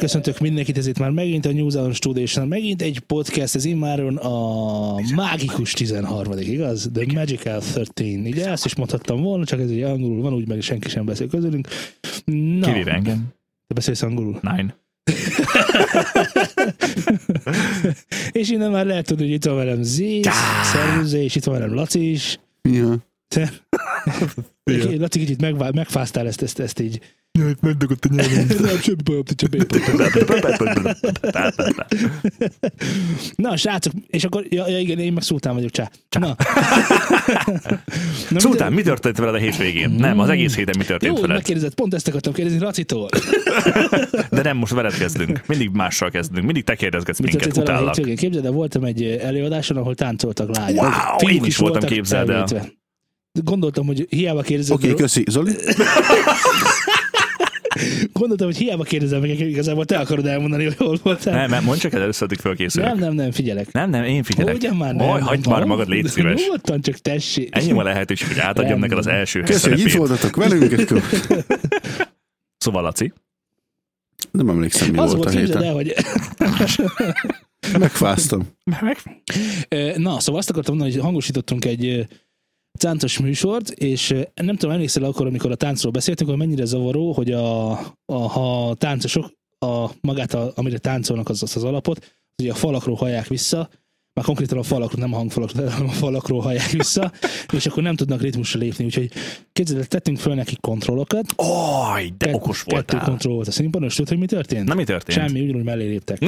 Köszöntök mindenkit, ezért már megint a New Zealand Studio megint egy podcast, ez immáron a mágikus 13 igaz? The Magical 13. Ugye ezt is mondhattam volna, csak ez egy angolul van, úgy meg senki sem beszél közülünk. Na, Kivéve engem. te beszélsz angolul? Nine. És innen már lehet tudni, hogy itt van velem Zé, Szervusz Zé, és itt van velem Laci is. Ja. Te... Laci, kicsit megvá- megfáztál ezt, ezt, ezt így. Jaj, megdögött a nyelvem. Nem, semmi bajom, te csak Na, srácok, és akkor, ja, ja igen, én meg szultán vagyok, csá. Na. Na, Szultán, mi történt veled a hétvégén? Nem, az egész héten mi történt Jó, veled? megkérdezett, pont ezt akartam kérdezni Racitól. De nem, most veled kezdünk. Mindig mással kezdünk. Mindig te kérdezgetsz Mi minket, utállak. Képzeld el, voltam egy előadáson, ahol táncoltak lányok. Wow, Fiúk én is voltam, képzeld el. Gondoltam, hogy hiába kérdezem. Oké, okay, köszi. Zoli? Gondoltam, hogy hiába kérdezem meg, igazából te akarod elmondani, hogy hol voltál. Nem, nem, mondd csak el először, addig fölkészülök. nem, nem, nem, figyelek. Nem, nem, én figyelek. Ugyan már nem. Oj, hagyd már magad, légy szíves. Nyugodtan csak tessék. Ennyi a lehetőség, hogy átadjam Nem. neked az első hogy itt voltatok velünk. Akkor... Szóval, Laci, Nem emlékszem, mi Az volt volt, a héten. el, hogy Megfáztam. Ö, Na, szóval azt akartam mondani, hogy hangosítottunk egy táncos műsort, és nem tudom, emlékszel akkor, amikor a táncról beszéltünk, hogy mennyire zavaró, hogy a, a, ha a táncosok a, magát, a, amire táncolnak az, az, az alapot, hogy a falakról hallják vissza, már konkrétan a falakról, nem a hangfalakról, hanem a falakról hallják vissza, és akkor nem tudnak ritmusra lépni, úgyhogy képzeld, el, tettünk föl nekik kontrollokat. Oj, de Kett- okos Kettő voltál. kontroll volt a színpadon, és tudod, hogy mi történt? Na, mi történt? Semmi, ugyanúgy mellé léptek.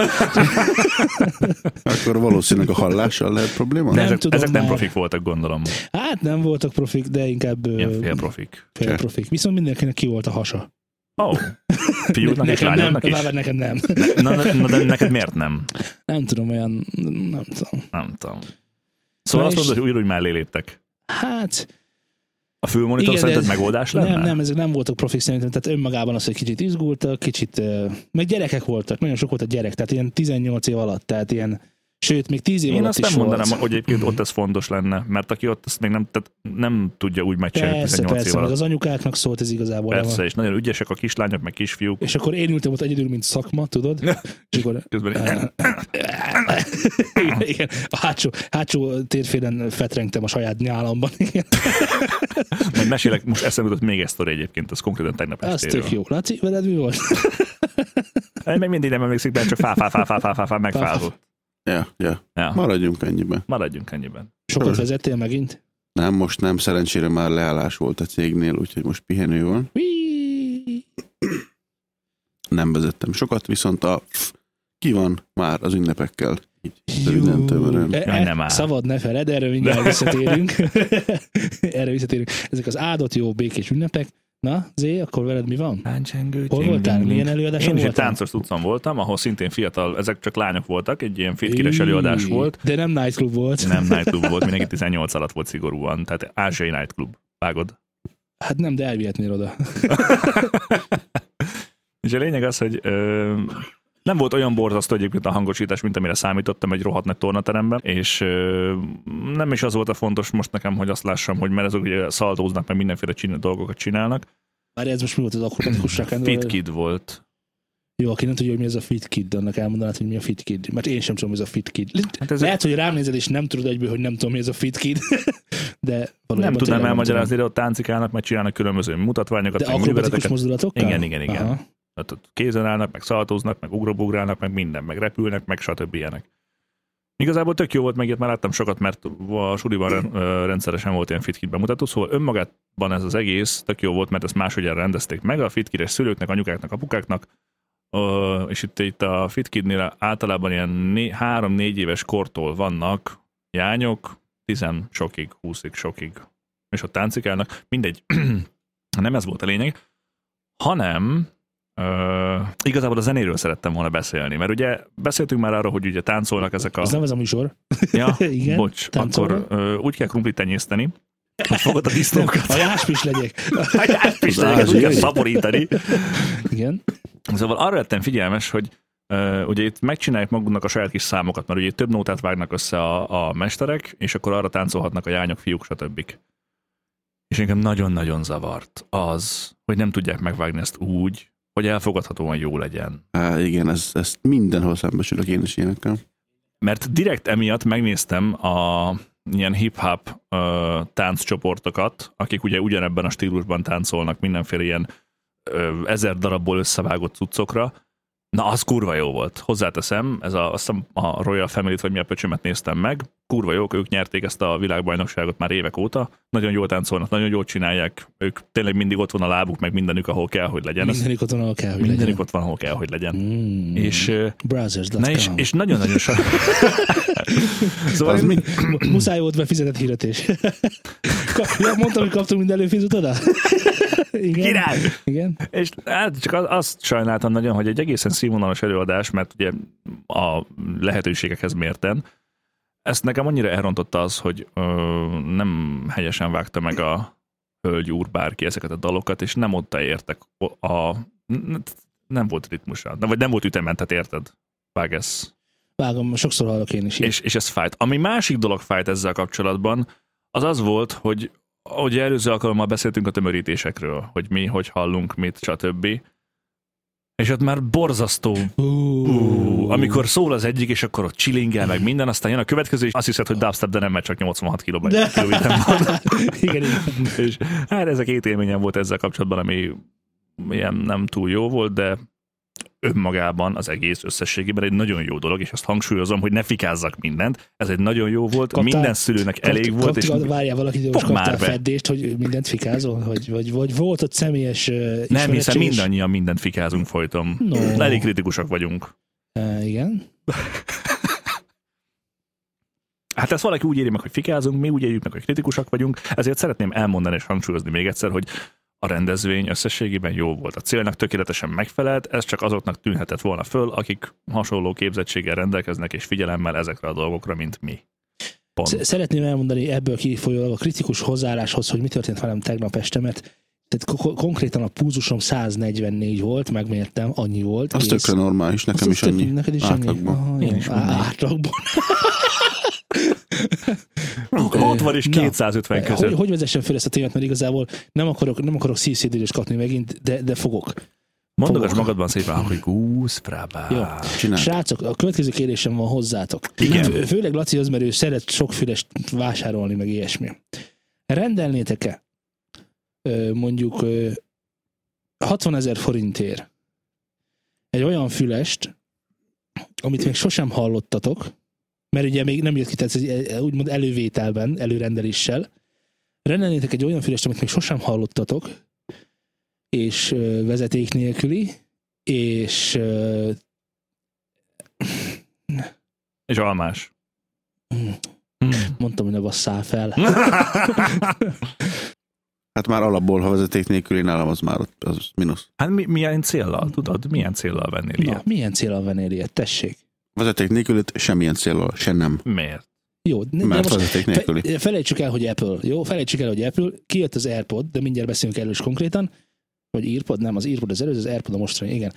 Akkor valószínűleg a hallással lehet probléma? De Nem ezek, tudom ezek nem már. profik voltak, gondolom. Hát nem voltak profik, de inkább Ilyen fél profik. fél profik. Viszont mindenkinek ki volt a hasa. Ó, oh. fiúknak és nekem nem, lányoknak is? Várj, nekem nem. Na, na, na, de neked miért nem? Nem tudom, olyan, nem tudom. Nem tudom. Szóval Na azt mondod, hogy ugyanúgy mellé léptek. Hát, A fülmonitor Igen, szerinted ez- megoldás lenne? nem, nem, ezek nem voltak profik szerintem, tehát önmagában az, hogy kicsit izgultak, kicsit, meg gyerekek voltak, nagyon sok volt a gyerek, tehát ilyen 18 év alatt, tehát ilyen, sőt, még 10 év Én alatt azt is nem mondanám, volt. hogy egyébként ott ez fontos lenne, mert aki ott azt még nem, tehát nem tudja úgy megcsinálni Persze, 18 év persze, meg alatt. az anyukákat szólt ez igazából. Persze, nem és nagyon ügyesek a kislányok, meg kisfiúk. És akkor én ültem ott egyedül, mint szakma, tudod? És akkor Közben igen, a hátsó, hátsó térfélen fetrengtem a saját nyálamban. Majd mesélek, most eszembe jutott még sztori egyébként, az konkrétan tegnap estéről. tök jó. Laci, veled mi volt? Én még mindig nem emlékszik, mert csak fá, fá, fá, fá, fá, fá, fá megfázott. Ja, ja. Ja. Maradjunk ennyiben. Maradjunk ennyiben. Sokat vezettél megint? Nem, most nem. Szerencsére már leállás volt a cégnél, úgyhogy most pihenő van. Whee! Nem vezettem sokat, viszont a ki van már az ünnepekkel. Így tömören. E- e- nem áll. Szabad ne feled, erre mindjárt visszatérünk. erre visszatérünk. Ezek az áldott jó békés ünnepek. Na, Zé, akkor veled mi van? Hol voltál? Milyen előadáson Én is egy táncos tudszam voltam, ahol szintén fiatal, ezek csak lányok voltak, egy ilyen fitkires előadás volt. De nem nightclub volt. Nem nightclub volt, mindenki 18 alatt volt szigorúan, tehát ázsiai nightclub. Vágod? Hát nem, de elvihetnél oda. És a lényeg az, hogy ö, nem volt olyan borzasztó egyébként a hangosítás, mint amire számítottam egy rohadt nagy tornateremben, és ö, nem is az volt a fontos most nekem, hogy azt lássam, hogy mert azok ugye szaldóznak, meg mindenféle csinál, dolgokat csinálnak. Várj, ez most mi volt az akrobatikus rock'n'roll? Fit Kid volt. Jó, aki nem tudja, hogy mi ez a fit kid, annak elmondanád, hogy mi a fit kid. Mert én sem tudom, mi ez a fit kid. Hát ez Lehet, hogy rám nézed, és nem tudod egyből, hogy nem tudom, mi ez a fit kid. De nem tudnám elmagyarázni, de ott táncikálnak, meg csinálnak különböző mutatványokat, De akrobatikus műveleteket. mozdulatokkal? Igen, igen, igen. Aha. Tehát ott kézen állnak, meg szaltóznak, meg ugrobugrálnak, meg minden, meg repülnek, meg stb. ilyenek. Igazából tök jó volt, meg már láttam sokat, mert a suliban rendszeresen volt ilyen fitkit bemutató, szóval önmagában ez az egész tök jó volt, mert ezt máshogyára rendezték meg a fitkires szülőknek, anyukáknak, apukáknak, és itt, itt a fitkidnél általában ilyen né- három-négy éves kortól vannak jányok, tizen sokig, húszig sokig, és ott táncikálnak, mindegy, nem ez volt a lényeg, hanem ö, igazából a zenéről szerettem volna beszélni, mert ugye beszéltünk már arról, hogy ugye táncolnak ezek a... Ez nem ez a műsor. Ja, Igen, bocs, táncolnak. akkor ö, úgy kell krumplit tenyészteni, hogy fogod a disznókat, A jáspis legyek. a jászpislányok, Az úgy kell szaporítani. Igen. Szóval arra lettem figyelmes, hogy uh, ugye itt megcsinálják maguknak a saját kis számokat, mert ugye itt több nótát vágnak össze a, a mesterek, és akkor arra táncolhatnak a lányok, fiúk, stb. És engem nagyon-nagyon zavart az, hogy nem tudják megvágni ezt úgy, hogy elfogadhatóan jó legyen. Á, igen, ez, ezt mindenhol szembesülök én is ilyenekkel. Mert direkt emiatt megnéztem a ilyen hip-hop ö, tánccsoportokat, akik ugye ugyanebben a stílusban táncolnak mindenféle ilyen ö, ezer darabból összevágott cuccokra. Na, az kurva jó volt. Hozzáteszem, ez a, azt hiszem a Royal Family-t, vagy mi a pöcsömet néztem meg. Kurva jók, ők nyerték ezt a világbajnokságot már évek óta. Nagyon jól táncolnak, nagyon jól csinálják. Ők tényleg mindig ott van a lábuk, meg mindenük, ahol kell, hogy legyen. Mindenik ott van, ahol kell, hogy Mindenük legyen. ott van, ahol kell, hogy legyen. Mm. És, na és, és nagyon-nagyon sok. szóval Az én- mi? Muszáj volt befizetett hirdetés. Mondtam, hogy kaptunk minden előfizetőt oda? Igen. Király! Igen. És hát csak az- azt sajnáltam nagyon, hogy egy egészen színvonalas előadás, mert ugye a lehetőségekhez mérten, ezt nekem annyira elrontotta az, hogy ö, nem helyesen vágta meg a hölgy úr bárki ezeket a dalokat, és nem ott értek a, a nem volt ritmusa, vagy nem volt ütemen, tehát érted? Vág ez. Vágom, sokszor hallok én is. És, és ez fájt. Ami másik dolog fájt ezzel kapcsolatban, az az volt, hogy ugye előző alkalommal beszéltünk a tömörítésekről, hogy mi, hogy hallunk, mit, stb. És ott már borzasztó, uh, amikor szól az egyik, és akkor ott chillingel, meg minden, aztán jön a következő, és azt hiszed, hogy dubstep, de nem, mert csak 86 kilóban De. kilóméteren van. igen, igen. és hát ez a két élményem volt ezzel kapcsolatban, ami ilyen nem túl jó volt, de önmagában az egész összességében egy nagyon jó dolog, és azt hangsúlyozom, hogy ne fikázzak mindent. Ez egy nagyon jó volt, Kaptál- minden szülőnek elég volt, és Kaptál, várjál valakit, hogy most kaptál be. feddést, hogy mindent fikázol? Vagy, vagy, vagy volt ott személyes uh, nem is? mindannyian mindent fikázunk folyton. No. Elég kritikusak vagyunk. Uh, igen. Hát ezt valaki úgy éri meg, hogy fikázunk, mi úgy éljük meg, hogy kritikusak vagyunk, ezért szeretném elmondani és hangsúlyozni még egyszer, hogy a rendezvény összességében jó volt. A célnak tökéletesen megfelelt, ez csak azoknak tűnhetett volna föl, akik hasonló képzettséggel rendelkeznek és figyelemmel ezekre a dolgokra, mint mi. Pont. Sz- Szeretném elmondani ebből kifolyólag a kritikus hozzáálláshoz, hogy mi történt velem tegnap este, mert tehát ko- konkrétan a púzusom 144 volt, megmértem, annyi volt. Az tökre normális, nekem Az is annyi. Neked is Átlagban. annyi? Ah, Én jó. is. Átlagban. 60 és Na, 250 között. Hogy, hogy vezessem fel ezt a témát, mert igazából nem akarok, nem akarok szívszédülést kapni megint, de, de fogok. Mondogass magadban szépen, hogy gúsz, frábá. Jó. Csinál. Srácok, a következő kérdésem van hozzátok. Igen. Fő- Főleg Lacihoz, mert ő szeret sokfélest vásárolni, meg ilyesmi. Rendelnétek-e mondjuk ö, 60 ezer forintért egy olyan fülest, amit még sosem hallottatok, mert ugye még nem jött ki, tehát ez egy- úgymond elővételben, előrendeléssel. Rendelnétek egy olyan fülest, amit még sosem hallottatok, és vezeték nélküli, és És almás. Hmm. Hmm. mondtam, hogy ne basszál fel. Hát már alapból, ha vezeték nélkül én nálam az már ott, az mínusz. Hát mi, milyen céllal, tudod? Milyen céllal vennél Na, ilyet? milyen célral vennél ilyet? Tessék. Vezeték nélkül semmilyen célral, se nem. Miért? Jó, de Mert most vezeték nélküli. felejtsük el, hogy Apple. Jó, felejtsük el, hogy Apple. Kijött az AirPod, de mindjárt beszélünk erről is konkrétan. Vagy EarPod, nem, az EarPod az előző, az AirPod a mostani, igen.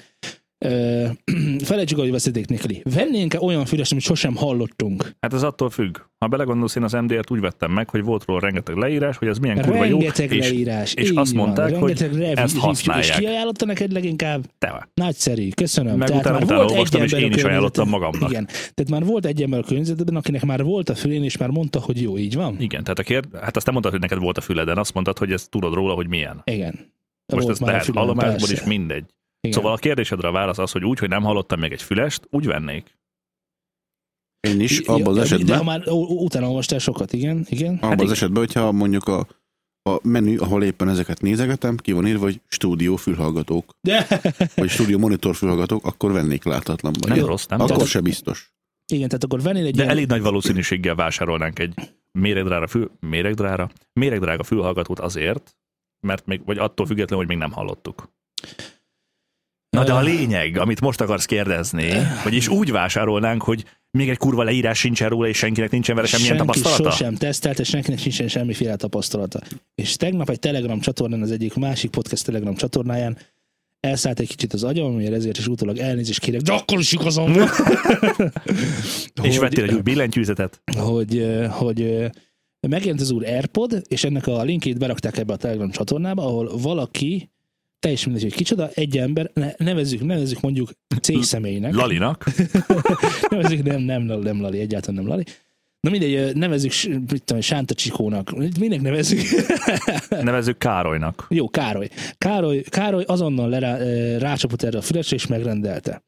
Ö, felejtsük el, hogy vezeték nélküli. Vennénk-e olyan fülest, amit sosem hallottunk? Hát ez attól függ. Ha belegondolsz, én az MDR-t úgy vettem meg, hogy volt róla rengeteg leírás, hogy ez milyen kurva jó, Rengeteg és leírás. és így azt van, mondták, hogy rev- ezt használják. És ki ajánlotta neked leginkább? te Nagyszerű, köszönöm. Meg Tehát utána, már volt egy olvastam, és ember én is ajánlottam magamnak. Igen. Tehát már volt egy ember a környezetben, akinek már volt a fülén, és már mondta, hogy jó, így van? Igen, tehát a kérd... hát azt nem mondtad, hogy neked volt a füleden, azt mondtad, hogy ezt tudod róla, hogy milyen. Igen. Most Volt ez a lehet hallomásból is mindegy. Igen. Szóval a kérdésedre a válasz az, hogy úgy, hogy nem hallottam még egy fülest, úgy vennék. Én is, Ja, abban az De esetben, ha már utána olvastál sokat, igen, igen. abban hát az igen. esetben, hogyha mondjuk a, a menü, ahol éppen ezeket nézegetem, ki van írva, hogy stúdió fülhallgatók, De, vagy stúdió monitor fülhallgatók, akkor vennék látatlanban. Nem Jó. rossz, nem? Akkor Tehát- se biztos. igen, tehát akkor vennél egy De ilyen- elég nagy valószínűséggel vásárolnánk egy méregdrága, fül, méregdrága, méregdrága fülhallgatót azért, mert még, vagy attól függetlenül, hogy még nem hallottuk. Na de a lényeg, amit most akarsz kérdezni, vagyis úgy vásárolnánk, hogy még egy kurva leírás sincsen róla, és senkinek nincsen vele semmilyen Senki tapasztalata? sosem tesztelt, és senkinek sincsen semmiféle tapasztalata. És tegnap egy Telegram csatornán, az egyik másik podcast Telegram csatornáján elszállt egy kicsit az agyam, amiért ezért is utólag elnézést kérek, de akkor is igazam van. És vettél egy új billentyűzetet? hogy, hogy megjelent az úr AirPod, és ennek a linkét berakták ebbe a Telegram csatornába, ahol valaki, teljesen mindegy, hogy kicsoda, egy ember, ne, nevezzük, nevezzük mondjuk C személynek. Lalinak? nevezzük, nem, nem, nem Lali, egyáltalán nem Lali. Na mindegy, nevezzük, mit tudom, Sánta Csikónak. Minek nevezzük? Nevezzük Károlynak. Jó, Károly. Károly, Károly azonnal lerá, rácsapott erre a fülesre, és megrendelte.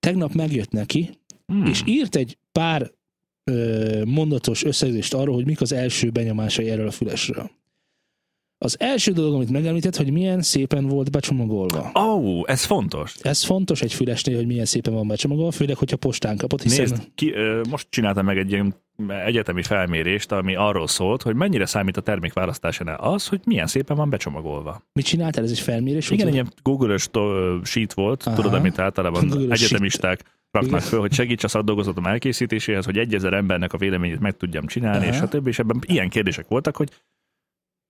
Tegnap megjött neki, Hmm. és írt egy pár ö, mondatos összegzést arról, hogy mik az első benyomásai erről a fülesről. Az első dolog, amit megemlített, hogy milyen szépen volt becsomagolva. Ó, oh, ez fontos. Ez fontos egy fülesnél, hogy milyen szépen van becsomagolva, főleg, hogyha postán kapott, hiszen Nézd, ki, most csináltam meg egy ilyen egyetemi felmérést, ami arról szólt, hogy mennyire számít a termék választásánál az, hogy milyen szépen van becsomagolva. mit csináltál? Ez egy felmérés? Igen, egy ilyen Google-ös sheet volt, Aha. tudod, amit általában Google-ös egyetemisták raknak Igen. föl, hogy segíts a szakdolgozatom elkészítéséhez, hogy egy ezer embernek a véleményét meg tudjam csinálni, Aha. és a többi, és ebben ilyen kérdések voltak, hogy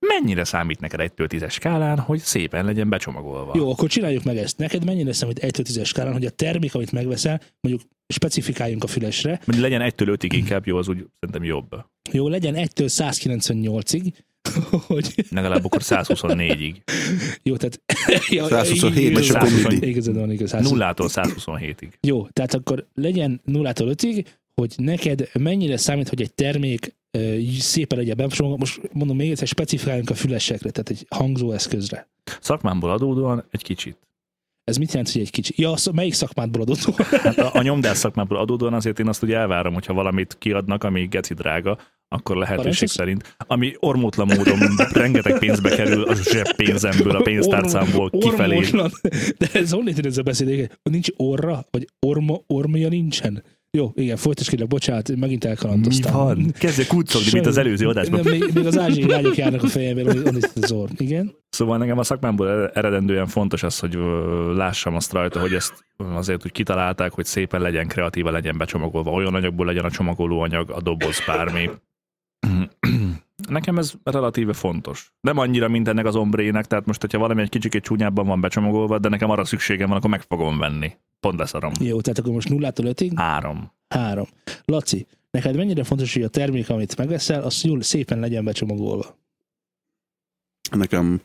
mennyire számít neked 1 10 skálán, hogy szépen legyen becsomagolva. Jó, akkor csináljuk meg ezt. Neked mennyire számít 1 10 skálán, hogy a termék, amit megveszel, mondjuk specifikáljunk a fülesre, Hogy legyen 1-től 5-ig inkább jó, az úgy szerintem jobb. jó, legyen 1-től 198-ig, hogy Legalább akkor 124-ig. jó, tehát... ja, 127, és akkor igazad- mindig. Igazad van, igaz. 100. Nullától 127-ig. Jó, tehát akkor legyen 0-tól 5-ig, hogy neked mennyire számít, hogy egy termék szépen becsomagolva. Most mondom még egyszer, specifikáljunk a fülesekre, tehát egy hangzóeszközre. Szakmámból adódóan egy kicsit. Ez mit jelent, hogy egy kicsi? Ja, szó, melyik szakmádból adott? Hát a, a nyomdás szakmából adódóan azért én azt ugye elvárom, hogyha valamit kiadnak, ami geci drága, akkor lehetőség szerint. Ami ormótlan módon rengeteg pénzbe kerül a zseppénzemből, a pénztárcámból kifelé. Ormoslan. De ez jön ez a beszéd? Nincs orra? Vagy orma, ormja nincsen? Jó, igen, folytasd kérlek, bocsánat, megint Mi elkalandoztam. van? Kezdje kuccogni, mint az előző adásban. Nem, még, még az ázsiai lányok járnak a fejemben, az orr. Igen? Szóval nekem a szakmámból eredendően fontos az, hogy lássam azt rajta, hogy ezt azért úgy kitalálták, hogy szépen legyen kreatíva, legyen becsomagolva, olyan anyagból legyen a csomagolóanyag, a doboz, bármi. Nekem ez relatíve fontos. Nem annyira, mint ennek az ombrének, tehát most, hogyha valami egy kicsikét csúnyábban van becsomagolva, de nekem arra szükségem van, akkor meg fogom venni. Pont leszarom. Jó, tehát akkor most nullától ötig? Három. Három. Laci, neked mennyire fontos, hogy a termék, amit megveszel, az jól szépen legyen becsomagolva? Nekem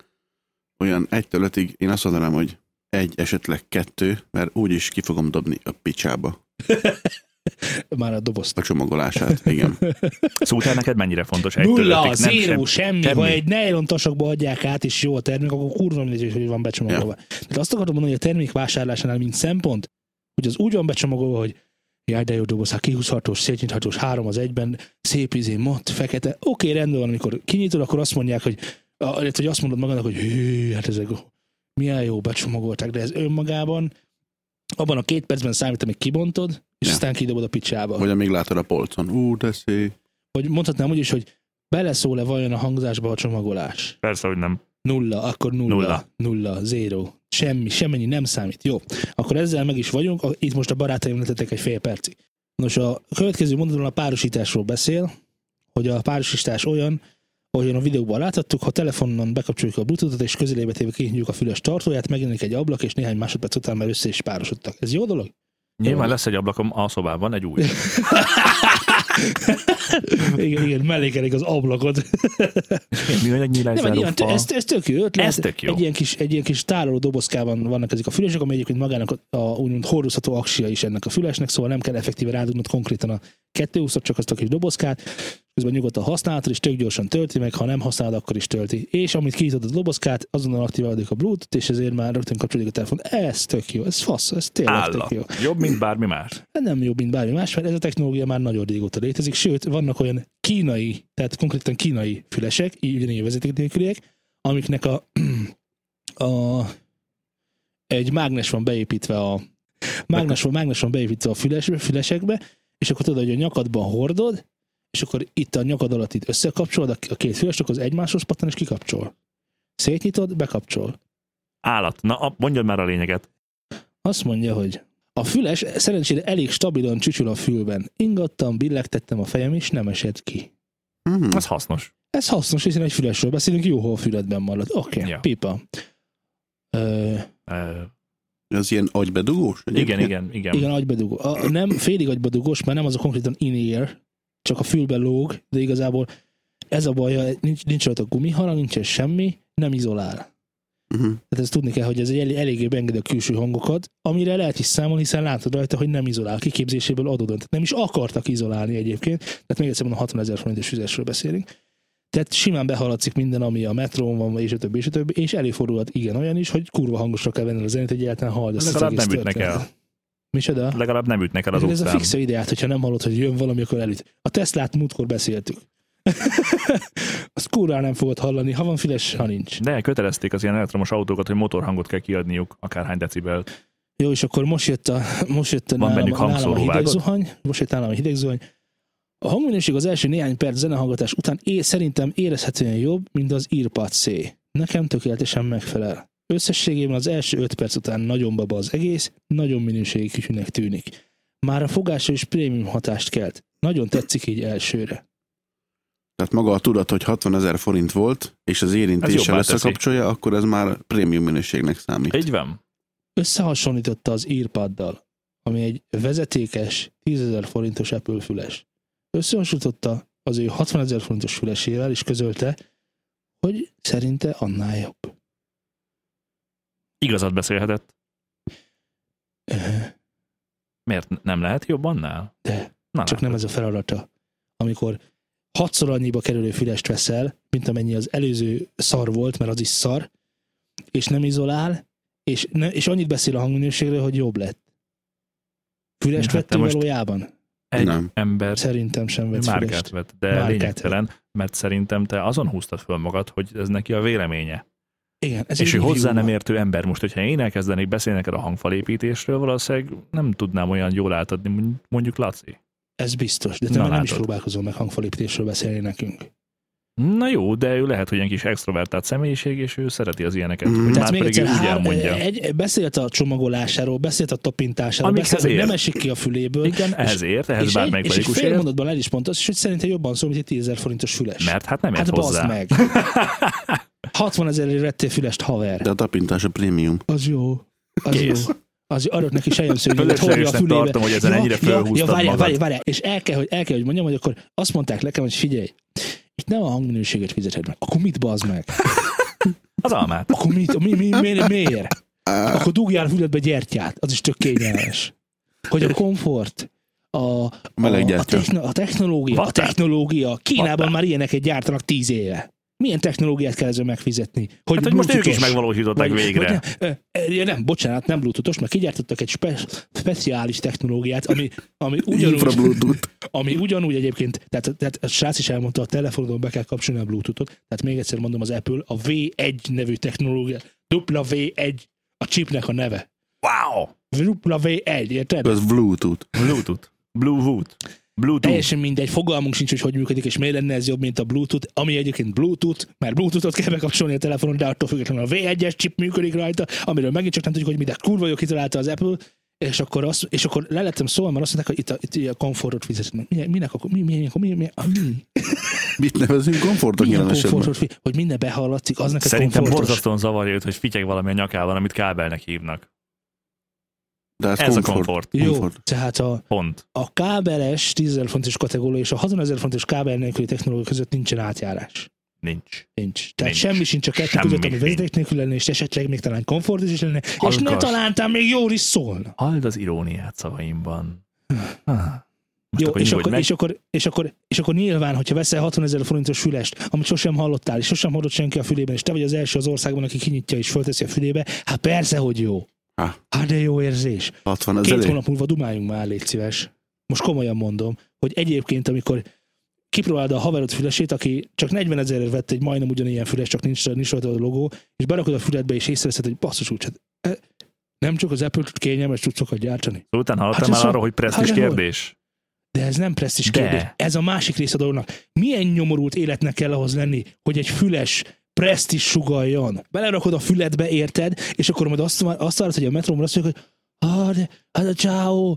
olyan egytől ötig én azt mondanám, hogy egy, esetleg kettő, mert úgyis ki fogom dobni a picsába Már a dobozt. a csomagolását. Igen. Szóval neked mennyire fontos? Egytől Nulla? Nem, zéró, sem- semmi. semmi. Ha egy nylon tasakba adják át, és jó a termék, akkor kurva mindegy, hogy van becsomagolva. Tehát azt akartam mondani, hogy a termék vásárlásánál, mint szempont, hogy az úgy van becsomagolva, hogy jaj, de jó doboz, hát kihúzhatós, szétnyithatós, három az egyben, szép izé, mat, fekete. Oké, rendben van, amikor kinyitod, akkor azt mondják, hogy, hogy azt mondod magadnak, hogy hű, hát ezek milyen jó becsomagolták, de ez önmagában abban a két percben számít, amíg kibontod, és Ja. aztán kidobod a picsába. Vagy amíg látod a polcon. Ú, de szép. Vagy mondhatnám úgy is, hogy beleszól-e vajon a hangzásba a csomagolás? Persze, hogy nem. Nulla, akkor nulla. Nulla. Nulla, zéro. Semmi, semmennyi nem számít. Jó, akkor ezzel meg is vagyunk. Itt most a barátaim letettek egy fél percig. Nos, a következő mondaton a párosításról beszél, hogy a párosítás olyan, ahogyan a videóban láthattuk, ha telefonon bekapcsoljuk a bluetoothot és közelébe téve kinyitjuk a füles tartóját, megjelenik egy ablak, és néhány másodperc után már össze is párosodtak. Ez jó dolog? Nyilván lesz egy ablakom a szobában, egy új. igen, igen, mellékelik az ablakot. Nyílászáró nyilván, fa? ez, ez tök jó ötlet. Ez tök jó. Egy ilyen kis, egy ilyen kis tároló dobozkában vannak ezek a fülesek, amely egyébként magának a, a úgymond hordozható aksia is ennek a fülesnek, szóval nem kell effektíve rádugnod konkrétan a kettőúszat, csak azt a kis dobozkát. Közben nyugodtan használhatod, és tök gyorsan tölti meg, ha nem használod, akkor is tölti. És amit kinyitod a dobozkát, azonnal aktiválódik a Bluetooth, és ezért már rögtön kapcsolódik a telefon. Ez tök jó, ez fasz, ez tényleg Állat. tök jó. Jobb, mint bármi más. Nem jobb, mint bármi más, mert ez a technológia már nagyon régóta létezik, sőt, vannak olyan kínai, tehát konkrétan kínai fülesek, így ugyanígy vezeték nélküliek, amiknek a, a egy mágnes van beépítve a mágnes van, mágnes van beépítve a fülesbe, fülesekbe, és akkor tudod, hogy a nyakadban hordod, és akkor itt a nyakad alatt itt összekapcsolod a két füles, akkor az egymáshoz pattan, és kikapcsol. Szétnyitod, bekapcsol. Állat. Na, mondjad már a lényeget. Azt mondja, hogy a füles szerencsére elég stabilan csücsül a fülben. Ingattam, billegtettem a fejem, és nem esett ki. Mhm. Ez hasznos. Ez hasznos, hiszen egy fülesről beszélünk, jó, ha a füledben marad. Oké, okay, Ja. pipa. Ö, Ö, Ez ilyen agybedugós? igen, igen, igen. igen, agybedugó. A, nem félig agybedugós, mert nem az a konkrétan in-ear, csak a fülbe lóg, de igazából ez a baj, nincs, nincs rajta gumihalang, nincsen semmi, nem izolál. Mhm. Tehát ezt tudni kell, hogy ez egy elég, eléggé beengedi a külső hangokat, amire lehet is számolni, hiszen látod rajta, hogy nem izolál, kiképzéséből adódóan. Tehát nem is akartak izolálni egyébként. Tehát még egyszer mondom, 60 ezer forintos füzesről beszélünk. Tehát simán behaladszik minden, ami a metrón van, és a többi, és a többi, és előfordulhat igen olyan is, hogy kurva hangosra kell venni a zenét, hogy egyáltalán hallod ezt Legalább nem ütnek történetet. el. Micsoda? Legalább nem ütnek el az Ez a utcán. fixa ideát, hogyha nem hallod, hogy jön valami, akkor elüt. A Teslát múltkor beszéltük. Azt kurva nem fogod hallani, ha van füles, ha nincs. De kötelezték az ilyen elektromos autókat, hogy motorhangot kell kiadniuk, akárhány decibel. Jó, és akkor most jött a, most jött a Van nálam, nálam a hideg zuhany, most jött nálam a hideg zuhany. A hangminőség az első néhány perc zenehallgatás után é, szerintem érezhetően jobb, mint az Earpod C. Nekem tökéletesen megfelel. Összességében az első öt perc után nagyon baba az egész, nagyon minőségi kütyűnek tűnik. Már a fogása is prémium hatást kelt. Nagyon tetszik így elsőre. Tehát maga a tudat, hogy 60 ezer forint volt, és az érintéssel jobbá teszi. összekapcsolja, akkor ez már prémium minőségnek számít. Így van. Összehasonlította az Earpoddal, ami egy vezetékes 10 ezer forintos Apple füles. Összehasonlította az ő 60 ezer forintos fülesével, és közölte, hogy szerinte annál jobb. Igazat beszélhetett. Miért nem lehet jobb annál? De Na, csak nem ez a feladata. Amikor hatszor annyiba kerülő fülest veszel, mint amennyi az előző szar volt, mert az is szar, és nem izolál, és, ne, és annyit beszél a hangminőségről, hogy jobb lett. Fülest Hát vettél valójában? Egy Nem. ember Szerintem sem vett márkát fülest. vett, de Márkát lényegtelen, mert szerintem te azon húztad föl magad, hogy ez neki a véleménye. Igen, ez és egy ő hozzá nem értő ember most, hogyha én elkezdenék beszélni neked a hangfalépítésről, valószínűleg nem tudnám olyan jól átadni, mondj- mondjuk Laci. Ez biztos, de te Na, már nem is próbálkozol meg hangfalépítésről beszélni nekünk. Na jó, de ő lehet, hogy ilyen kis extrovertált személyiség, és ő szereti az ilyeneket. Mm. Tehát Már még egyszer, úgy hár, elmondja. egy, beszélt a csomagolásáról, beszélt a tapintásáról, Amikhez beszélt, hogy nem esik ki a füléből. Igen, ehhez ért, ehhez és, egy, bármelyik és egy fél mondatban el is mondta, azt, hogy szerintem jobban szól, mint egy 10 forintos füles. mert hát nem ért hát hozzá. meg. 60 ezerért vettél fülest, haver. De a tapintás a prémium. Az jó. Az Kész. jó. Az jó, adok neki sejemszőnyeget, hordja a Fölöslegesnek fülébe. tartom, hogy ezen ennyire fölhúztad ja, várjál, magad. várjál, várjál, és el kell, hogy, el kell, hogy mondjam, hogy akkor azt mondták nekem, hogy figyelj, itt nem a hangminőséget fizeted meg, akkor mit bazd meg? Az almát. Akkor mit, mi, mi, mi, miért? Akkor dugjál a füledbe gyertyát, az is tök kényelmes. Hogy a komfort, a, a, a, techno, a technológia, a Vattár. technológia. Kínában Vattár. már ilyeneket gyártanak tíz éve. Milyen technológiát kell ezzel megfizetni? Hogy, Hát, hogy most ők is megvalósították végre. vagy nem, nem, bocsánat, nem Bluetoothos, mert kigyártottak egy spe- speciális technológiát, ami, ami ugyanúgy, ami ugyanúgy egyébként, tehát, tehát a srác is elmondta, a telefonon be kell kapcsolni a Bluetoothot, tehát még egyszer mondom, az Apple a V1 nevű technológia, dupla V1 a chipnek a neve. Wow! Dupla V1, érted? Ez Bluetooth. Bluetooth. Bluetooth. Bluetooth. Teljesen mindegy, fogalmunk sincs, hogy hogy működik, és miért lenne ez jobb, mint a Bluetooth, ami egyébként Bluetooth, mert Bluetoothot kell bekapcsolni a telefonon, de attól függetlenül a V1-es chip működik rajta, amiről megint csak nem tudjuk, hogy mi, de kurva jó kitalálta az Apple, és akkor, azt, és akkor le lettem szólni, mert azt mondták, hogy itt a, itt a komfortot fizetnek. Mi, minek akkor? Mi, mi, mi, mi, mi, mi, Mit nevezünk a jelen komfortot, fi- hogy minden behallatszik, az neked Szerintem komfortos. borzasztóan zavarja őt, hogy fityeg valami a nyakában, amit kábelnek hívnak. De ez, Ez a komfort. komfort. Jó, komfort. tehát a, Pont. a kábeles 10 000 fontos kategória és a 60 000 fontos kábel nélküli technológia között nincsen átjárás. Nincs. Nincs. Tehát Nincs. semmi sincs a kettő Semmi között, ami vezeték nélkül lenne, és esetleg még talán komfort is lenne, és Hallgass. ne találtam még jól is szólna. Halld az iróniát szavaimban. Ah. Most Jó, akkor és akkor, meg. és, akkor, és, akkor, és akkor nyilván, hogyha veszel 60 ezer forintos fülest, amit sosem hallottál, és sosem hallott senki a fülében, és te vagy az első az országban, aki kinyitja és fölteszi a fülébe, hát persze, hogy jó. Há. Hát de jó érzés. 60 Két ezer. hónap múlva dumáljunk már, légy szíves. Most komolyan mondom, hogy egyébként, amikor kipróbálod a haverod fülesét, aki csak 40 ezerért vett egy majdnem ugyanilyen füles, csak nincs, nincs rajta a logó, és berakod a füledbe, és észreveszed, hogy basszus úgy, hát, e, nem csak az Apple tud kényelmes cuccokat gyártani. Utána hallottál Hát már ez a- arról, hogy presztis hát hol? kérdés? De ez nem presztis De. kérdés. Ez a másik része a dolognak. Milyen nyomorult életnek kell ahhoz lenni, hogy egy füles presztis sugaljon. Belerakod a füledbe, érted? És akkor majd azt, azt várod, hogy a metróban azt mondják, hogy ah, de, hát a ciao,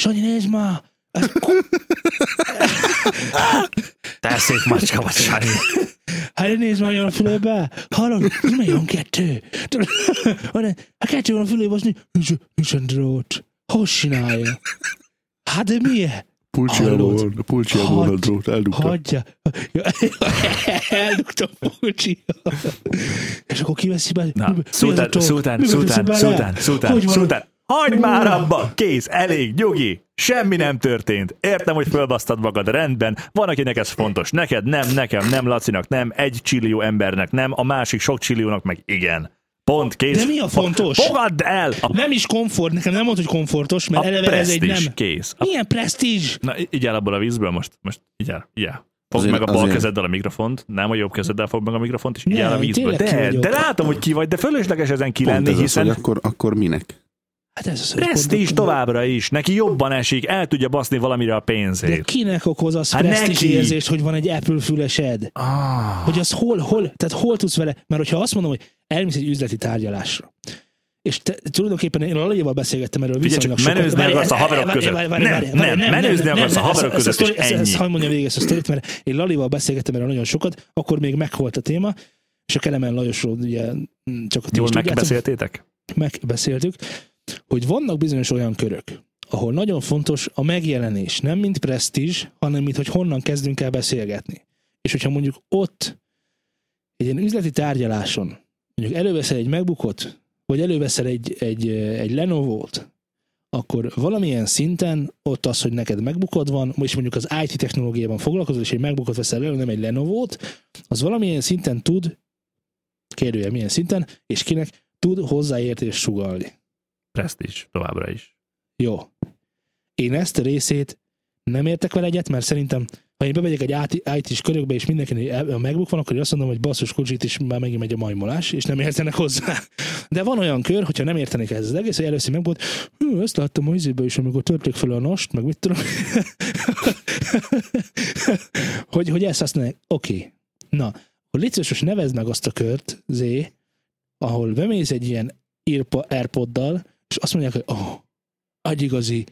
Sanyi, nézd már! Ez ku- Te szép macska vagy, Sanyi. Hát nézd már, olyan a fülébe! Hallod? Ez miért van kettő? Hát kettő van a fülébe, az nincs, nincs, nincsen drót. Hogy csinálja? Hát de miért? Pulcsiában Hallod? van, pulcsiában van drót, eldugta. Hagyja. Eldugta a pulcsi. És akkor kiveszi be. Na, szultán, szultán, szultán, szultán, szultán, szultán. Hagyd már abba! Kész, elég, nyugi! Semmi nem történt. Értem, hogy fölbasztad magad, rendben. Van, akinek ez fontos. Neked nem, nekem nem, Lacinak nem, egy csillió embernek nem, a másik sok csilliónak meg igen. Pont, kész. De mi a fontos? Fogadd el! A, Nem is komfort, nekem nem mondta, hogy komfortos, mert a eleve ez egy nem. kész. A, Milyen presztízs? na, így el abból a vízből most, most így el, így el. Fogd Azért- meg a bal azért- kezeddel a mikrofont, nem a jobb kezeddel fogd meg a mikrofont, és el a vízből. De, de látom, hogy ki vagy, de fölösleges ezen ki Pont lenni, ez az, hiszen hogy akkor, akkor minek? Hát ez az, Presztízs továbbra is. Neki jobban esik, el tudja baszni valamire a De pénzét. kinek okoz az Hát presztízs érzést, hogy van egy Apple fülesed? Ah, Hogy az hol, hol, tehát hol tudsz vele, mert hogyha azt mondom, hogy elmész egy üzleti tárgyalásra, és te, tulajdonképpen én Lalival beszélgettem erről Figyelj viszonylag sokat. menőzni akarsz a haverok között. Nem, nem, menőzni akarsz a haverok között, és ezt- ezt- ennyi. Hadd mondjam végig ezt a sztorit, mert én Lalival beszélgettem erről nagyon sokat, akkor még megvolt a téma, és a Kelemen Lajosról ugye mm, csak a jól megbeszéltétek? megbeszéltük, hogy vannak bizonyos olyan körök, ahol nagyon fontos a megjelenés, nem mint presztízs, hanem mint hogy honnan kezdünk el beszélgetni. És hogyha mondjuk ott egy ilyen üzleti tárgyaláson mondjuk előveszel egy megbukot, vagy előveszel egy, egy, egy Lenovo-t, akkor valamilyen szinten ott az, hogy neked megbukod van, és mondjuk az IT technológiában foglalkozol, és egy megbukot veszel elő, nem egy Lenovo-t, az valamilyen szinten tud, kérdője milyen szinten, és kinek tud hozzáértést sugalni. Presztízs továbbra is. Jó. Én ezt a részét nem értek vele egyet, mert szerintem, ha én bemegyek egy IT-s körökbe, és mindenkinek a MacBook van, akkor azt mondom, hogy basszus kocsit is már megint megy a majmolás, és nem értenek hozzá. De van olyan kör, hogyha nem értenek ez az egész, hogy először megbot, hű, ezt láttam a izébe is, amikor törték fel a nost, meg mit tudom. hogy, hogy ezt mondják, oké. Okay. Na, szíves, most nevezd meg azt a kört, Z, ahol bemész egy ilyen Airpoddal, és azt mondják, hogy oh, egy igazi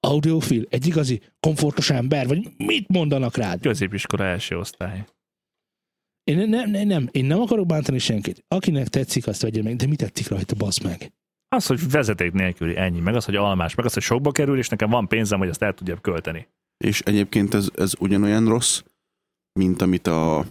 audiofil, egy igazi komfortos ember, vagy mit mondanak rád? Középiskola első osztály. Én nem, nem, nem, én nem akarok bántani senkit. Akinek tetszik, azt vegye meg, de mi tetszik rajta, basz meg? Az, hogy vezeték nélküli, ennyi. Meg az, hogy almás, meg az, hogy sokba kerül, és nekem van pénzem, hogy azt el tudjam költeni. És egyébként ez, ez ugyanolyan rossz, mint amit a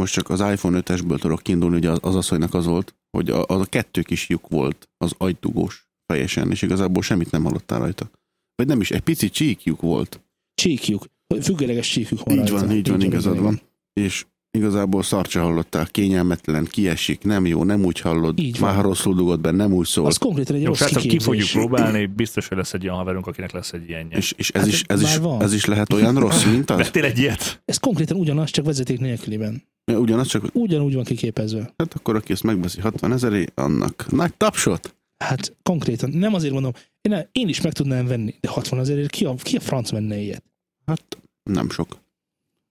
most csak az iPhone 5-esből tudok kiindulni, ugye az, az asszonynak az volt, hogy a, az a kettő kis lyuk volt az ajtugós fejesen, és igazából semmit nem hallottál rajta. Vagy nem is, egy pici csíkjuk volt. Csíkjuk. Függőleges csíkjuk van Így rajta. van, így van, igazad igen. van. És igazából szart se hallottál, kényelmetlen, kiesik, nem jó, nem úgy hallod, Így van. már rosszul dugod be, nem úgy szól. Az konkrétan egy Jó, rossz srácok, ki fogjuk próbálni, biztos, hogy lesz egy olyan haverunk, akinek lesz egy ilyenje. És, és ez, Hát is, ez, is, van. ez is lehet olyan rossz, mint az? Vettél egy ilyet? Ez konkrétan ugyanaz, csak vezeték nélküliben. Ja, Ugyanaz csak, Ugyanúgy van kiképezve. hát akkor aki ezt megveszi 60 ezeré, annak nagy tapsot. Hát konkrétan, nem azért mondom, én, én is meg tudnám venni, de 60 ezerért ki a, ki a franc venne ilyet? Hát nem sok.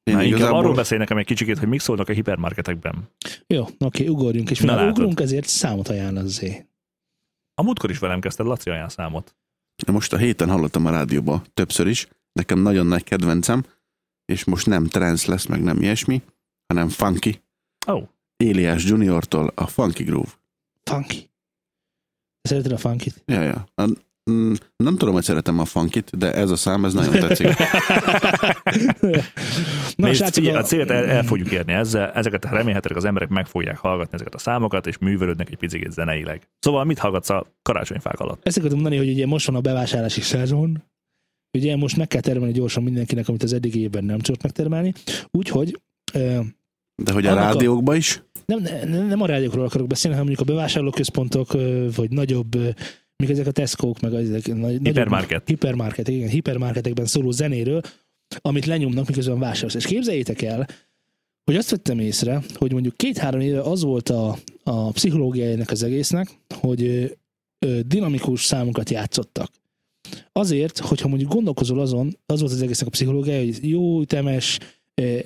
Én Na, inkább igazából arról beszélj nekem egy kicsikét, hogy mik szólnak a hipermarketekben. Jó, oké, ugorjunk, és Na, mivel ugrunk, ezért számot ajánl az zé. A múltkor is velem kezdted, Laci ajánl számot. most a héten hallottam a rádióba többször is, nekem nagyon nagy kedvencem, és most nem trance lesz, meg nem ilyesmi, hanem funky. Oh, Éliás Juniortól a Funky Groove. Funky. Szereted a funkit? Ja, ja. A, mm, nem tudom, hogy szeretem a funkit, de ez a szám, ez nagyon tetszik. Na, Nézd, srácok, figyelj, a célt el, el fogjuk érni ezzel, ezeket remélhetőleg az emberek meg fogják hallgatni ezeket a számokat, és művelődnek egy picit zeneileg. Szóval mit hallgatsz a karácsonyfák alatt? Ezt akartam mondani, hogy ugye most van a bevásárlási szezon, Ugye most meg kell termelni gyorsan mindenkinek, amit az eddigi évben nem tudott megtermelni. Úgyhogy De hogy a Annak a- rádiókban is? Nem, nem, nem a rádiókról akarok beszélni, hanem mondjuk a bevásárlóközpontok, vagy nagyobb, még ezek a Tesco-k, meg ezek nagy, nagyobb- Hipermarket. hipermarket, igen, hipermarketekben szóló zenéről, amit lenyomnak, miközben vásárolsz. És képzeljétek el, hogy azt vettem észre, hogy mondjuk két-három éve az volt a, a pszichológiája ennek az egésznek, hogy ö, ö, dinamikus számokat játszottak. Azért, hogyha mondjuk gondolkozol azon, az volt az egésznek a pszichológiája, hogy jó ütemes,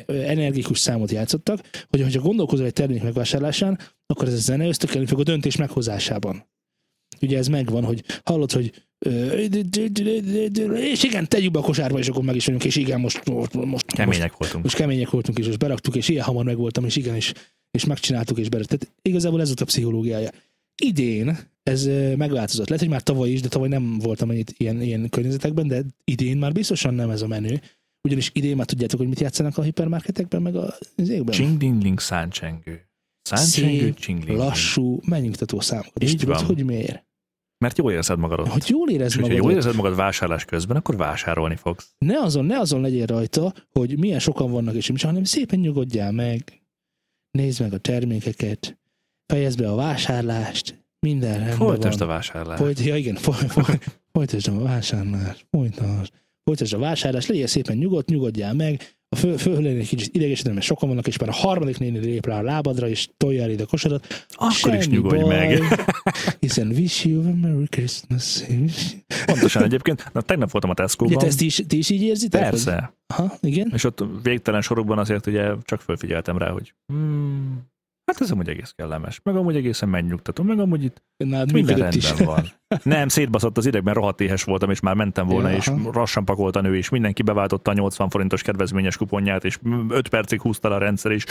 energikus számot játszottak, hogy hogyha gondolkozol egy termék megvásárlásán, akkor ez a zene ösztökelni fog a döntés meghozásában. Ugye ez megvan, hogy hallod, hogy és igen, tegyük be a kosárba, és akkor meg is vagyunk, és igen, most, most, most Kemények voltunk. most kemények voltunk, és most beraktuk, és ilyen hamar megvoltam, és igen, és, és megcsináltuk, és beraktuk. Tehát igazából ez volt a pszichológiája. Idén ez megváltozott. Lehet, hogy már tavaly is, de tavaly nem voltam ennyit ilyen, ilyen környezetekben, de idén már biztosan nem ez a menő. Ugyanis idén már tudjátok, hogy mit játszanak a hipermarketekben, meg a égben. Csingdingling száncsengő. Száncsengő, csingling. lassú, megnyugtató számokat. És Így tudod, van. hogy miért? Mert jól érzed magad ott. Hogy jól És érezd hogyha magad. jól érzed magad vásárlás közben, akkor vásárolni fogsz. ne azon, ne azon legyél rajta, hogy milyen sokan vannak és mi, hanem szépen nyugodjál meg, nézd meg a termékeket, fejezd be a vásárlást, minden rendben Folytasd a van. vásárlást. Folyt, ja igen, foly, foly, folytasd a vásárlást, folytasd, folytasd a vásárlást, legyél szépen nyugodt, nyugodjál meg, a föl, föl lenni egy kicsit idegesíteni, mert sokan vannak, és már a harmadik néni lép rá a lábadra, és tolja el ide a kosarat. Akkor is nyugodj baj, meg. Hiszen wish you a Merry Christmas. Pontosan egyébként. Na, tegnap voltam a Ugye Tesco-ban. te ezt is, ti is így érzitek? hogy- Persze. Aha, igen. És ott végtelen sorokban azért ugye csak felfigyeltem rá, hogy hmm, hát ez amúgy egész kellemes. Meg amúgy egészen megnyugtató. Meg amúgy itt Nálad minden működött is. rendben van. Nem, szétbaszott az idegben, rohadt éhes voltam, és már mentem volna, Ja, és aha. rassan pakolt a nő, és mindenki beváltotta a 80 forintos kedvezményes kuponját, és 5 percig húzta a rendszer, és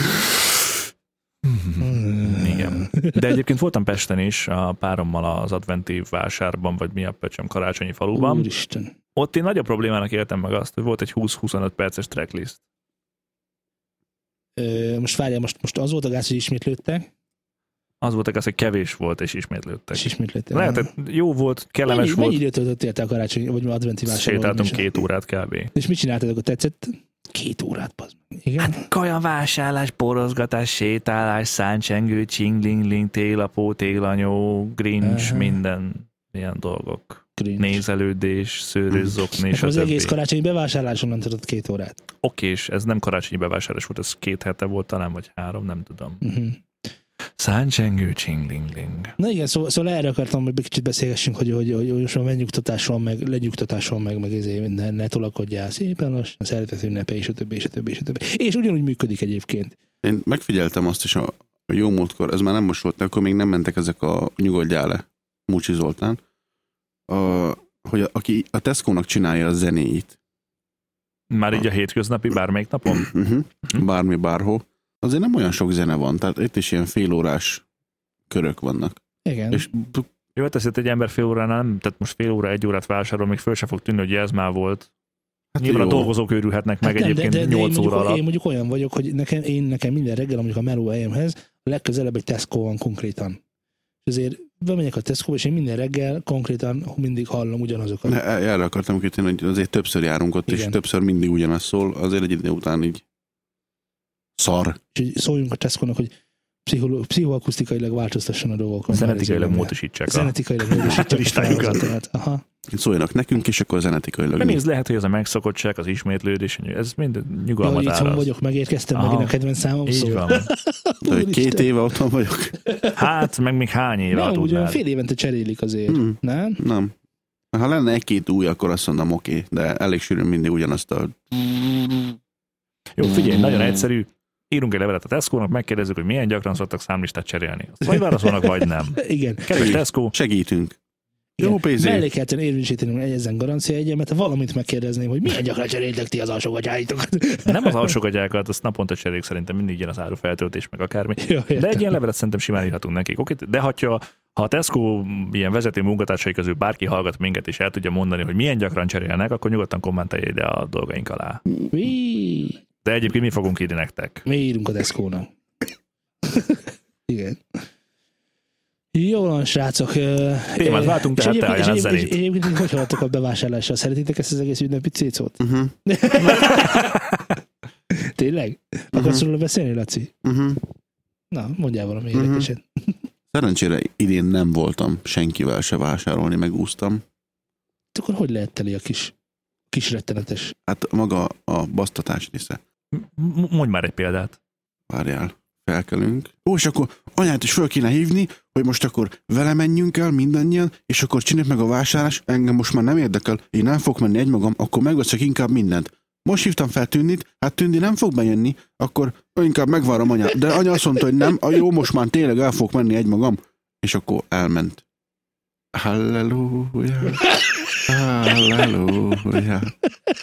Igen. De egyébként voltam Pesten is, a párommal az adventi vásárban, vagy mi a pecsem karácsonyi faluban. Úristen. Ott én nagyobb problémának éltem meg azt, hogy volt egy 20-25 perces tracklist. Ö, most várjál, most, most az volt a gáz, hogy ismétlődtek, Az volt az, hogy kevés volt, és ismétlődtek. és ismétlődtek. Lehet, hogy jó volt, kellemes mennyi, volt, mennyi időt töltöttél a karácsony, vagy adventi vásárolón? sétáltunk két órát kb. És mit csináltatok, tetszett? Két órát, bazd. Igen? Hát, Kajavásárlás, porozgatás, sétálás, száncsengő, csinglingling, télapó, télanyó, grincs, Aha. minden ilyen dolgok. Cringe. Nézelődés, szőrözzokni, és Nekem az egész karácsonyi bevásárláson nem tudott két órát. Okés, ez nem karácsonyi bevásárlás volt, ez két hete volt talán, vagy három, nem tudom. Uh-huh. Száncsengő, csinglingling. Na igen, szóval, szóval erre akartam, hogy kicsit beszélgessünk, hogy, hogy, hogy, hogy most már megnyugtatás van, meg legyugtatás van, meg, meg ezért ne, ne tolakodjál szépen, a szeretet ünnepe, és a többi, és a többi, és a többi. És ugyanúgy működik egyébként. Én megfigyeltem azt is a, a jó múltkor, ez már nem most volt, akkor még nem mentek ezek a nyugodjál le, Mucsi Zoltán, a, hogy a, aki a Tesco-nak csinálja a zenéit, Már így a hétköznapi bármelyik napon? uh-huh. bármi, bárhol, azért nem olyan sok zene van, tehát itt is ilyen félórás körök vannak. Igen. És Jó, hát ezért egy ember fél óránál nem, tehát most fél óra, egy órát vásárol, még föl se fog tűnni, hogy ez már volt. hát Nyilván a jó. dolgozók őrülhetnek meg Hát nem, egyébként de, de, de én, 8 mondjuk, óra alatt. én mondjuk olyan vagyok, hogy nekem, én nekem minden reggel, mondjuk a meló helyemhez, a legközelebb egy Tesco van konkrétan. És azért bemegyek a tesco és én minden reggel konkrétan mindig hallom ugyanazokat. Ne, erre akartam kitérni, hogy azért többször járunk ott, és Igen. többször mindig ugyanaz szól, azért egy idő után így szar. Úgyhogy szóljunk a Tesco-nak, hogy pszicholo- pszichoakusztikailag változtasson a dolgokon. Zenetikailag módosítsák a Zenetikailag módosítsák a listájukat. felhozatát. Aha. Szóljanak nekünk, és akkor zenetikailag. Mert nézd, lehet, hogy ez a megszokottság, az ismétlődés, ez mind nyugalmat hogy itthon áraz. vagyok, megérkeztem, Aha. megint a kedvenc számom Így szól. van. De, hogy két éve otthon vagyok. Hát, meg még hány éve Nem, tudnád. fél évente cserélik azért. Hmm, Nem? nem. Ha lenne egy-két új, akkor azt mondom, oké, de elég sűrűn mindig ugyanazt a... Jó, figyelj, nagyon egyszerű. Írunk egy levelet a Tesco-nak, megkérdezzük, hogy milyen gyakran szoktak számlistát cserélni. Vagy válaszolnak, vagy nem. Igen. Kedves Tesco, Segítünk. Igen. Jó pénzé. Mellékelten érvényesíteni egy ezen garancia egyemet, valamit megkérdezném, hogy milyen gyakran cseréltek ti az alsógatyáitokat. nem az alsógatyákat, azt naponta cserélik szerintem mindig ilyen az árufeltöltés, meg akármi. Jó, De egy ilyen levelet szerintem simán írhatunk nekik. Oké, de ha, ha a Tesco ilyen vezető munkatársai közül bárki hallgat minket, és el tudja mondani, hogy milyen gyakran cserélnek, akkor nyugodtan kommentelje ide a dolgaink alá. Mi? De egyébként mi fogunk írni nektek. Mi írunk a Tesco-nak. Igen. Jó van, srácok. Témát váltunk, tehát te ajánl a zenét. És egyébként, hogy haladtok a bevásárlással? Szeretitek ezt az egész ünnepi cécót? Uh-huh. Tényleg? Akarsz róla beszélni, Laci? Uh-huh. Na, mondjál valami Mhm. érdekeset. Szerencsére idén nem voltam senkivel se vásárolni, megúsztam. Akkor hogy lehet teli a kis, kis rettenetes? Hát maga a basztatás része. M- Mondj már egy példát. Várjál, felkelünk. Ó, és akkor anyát is föl kéne hívni, hogy most akkor vele menjünk el mindannyian, és akkor csináljuk meg a vásárlás, engem most már nem érdekel, én nem fogok menni egymagam, akkor megveszek inkább mindent. Most hívtam fel Tündit, hát Tündi nem fog bejönni, akkor inkább megvárom anyát. De anya azt mondta, hogy nem, a jó, most már tényleg el fogok menni egymagam. És akkor elment. Halleluja. Halleluja.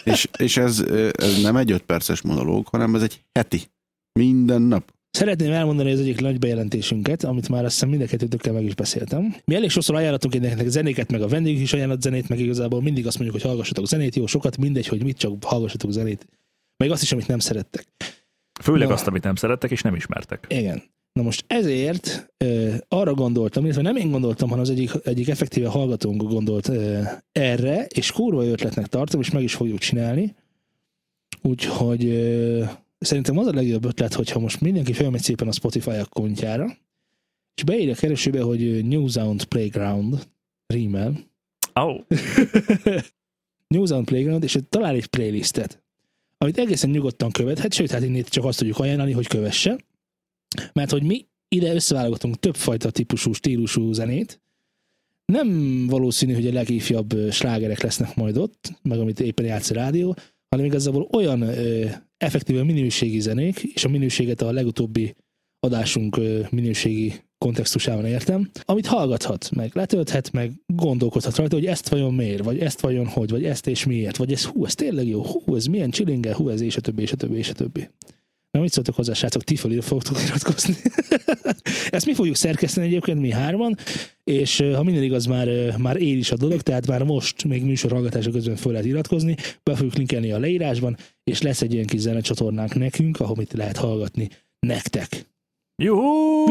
És, és ez, ez nem egy öt perces monológ, hanem ez egy heti. Minden nap. Szeretném elmondani az egyik nagy bejelentésünket, amit már azt hiszem mind a kettőtökkel meg is beszéltem. Mi elég sokszor ajánlatunk nektek zenéket, meg a vendégük is ajánlott zenét, meg igazából mindig azt mondjuk, hogy hallgassatok zenét, jó sokat, mindegy, hogy mit csak hallgassatok zenét. Meg azt is, amit nem szerettek. Főleg Na. azt, amit nem szerettek és nem ismertek. Igen. Na most ezért ö, arra gondoltam, illetve nem én gondoltam, hanem az egyik, egyik effektíve hallgatónk gondolt ö, erre, és kurva ötletnek tartom, és meg is fogjuk csinálni. Úgyhogy ö, szerintem az a legjobb ötlet, hogyha most mindenki felmegy szépen a Spotify akkontjára, és beírja a keresőbe, hogy New Sound Playground rímel, Oh, New Sound Playground, és talál egy playlistet, amit egészen nyugodtan követhet, sőt, hát innét csak azt tudjuk ajánlani, hogy kövesse, mert hogy mi ide összeválogatunk többfajta típusú, stílusú zenét, nem valószínű, hogy a legifjabb slágerek lesznek majd ott, meg amit éppen játsz a rádió, hanem igazából olyan ö, effektíve minőségi zenék, és a minőséget a legutóbbi adásunk minőségi kontextusában értem, amit hallgathat, meg letölthet, meg gondolkodhat rajta, hogy ezt vajon miért, vagy ezt vajon hogy, vagy ezt és miért, vagy ez hú, ez tényleg jó, hú, ez milyen chillinge, hú, ez és a többi, és a többi, és a többi. Na, mit szóltok hozzá, srácok? Ti felé fogtok iratkozni. Ezt mi fogjuk szerkeszteni egyébként, mi hárman, és ha minden igaz, már, már él is a dolog, tehát már most még műsor hallgatása közben föl lehet iratkozni, be fogjuk linkelni a leírásban, és lesz egy ilyen kis zenecsatornánk nekünk, ahol mit lehet hallgatni nektek. Juhú!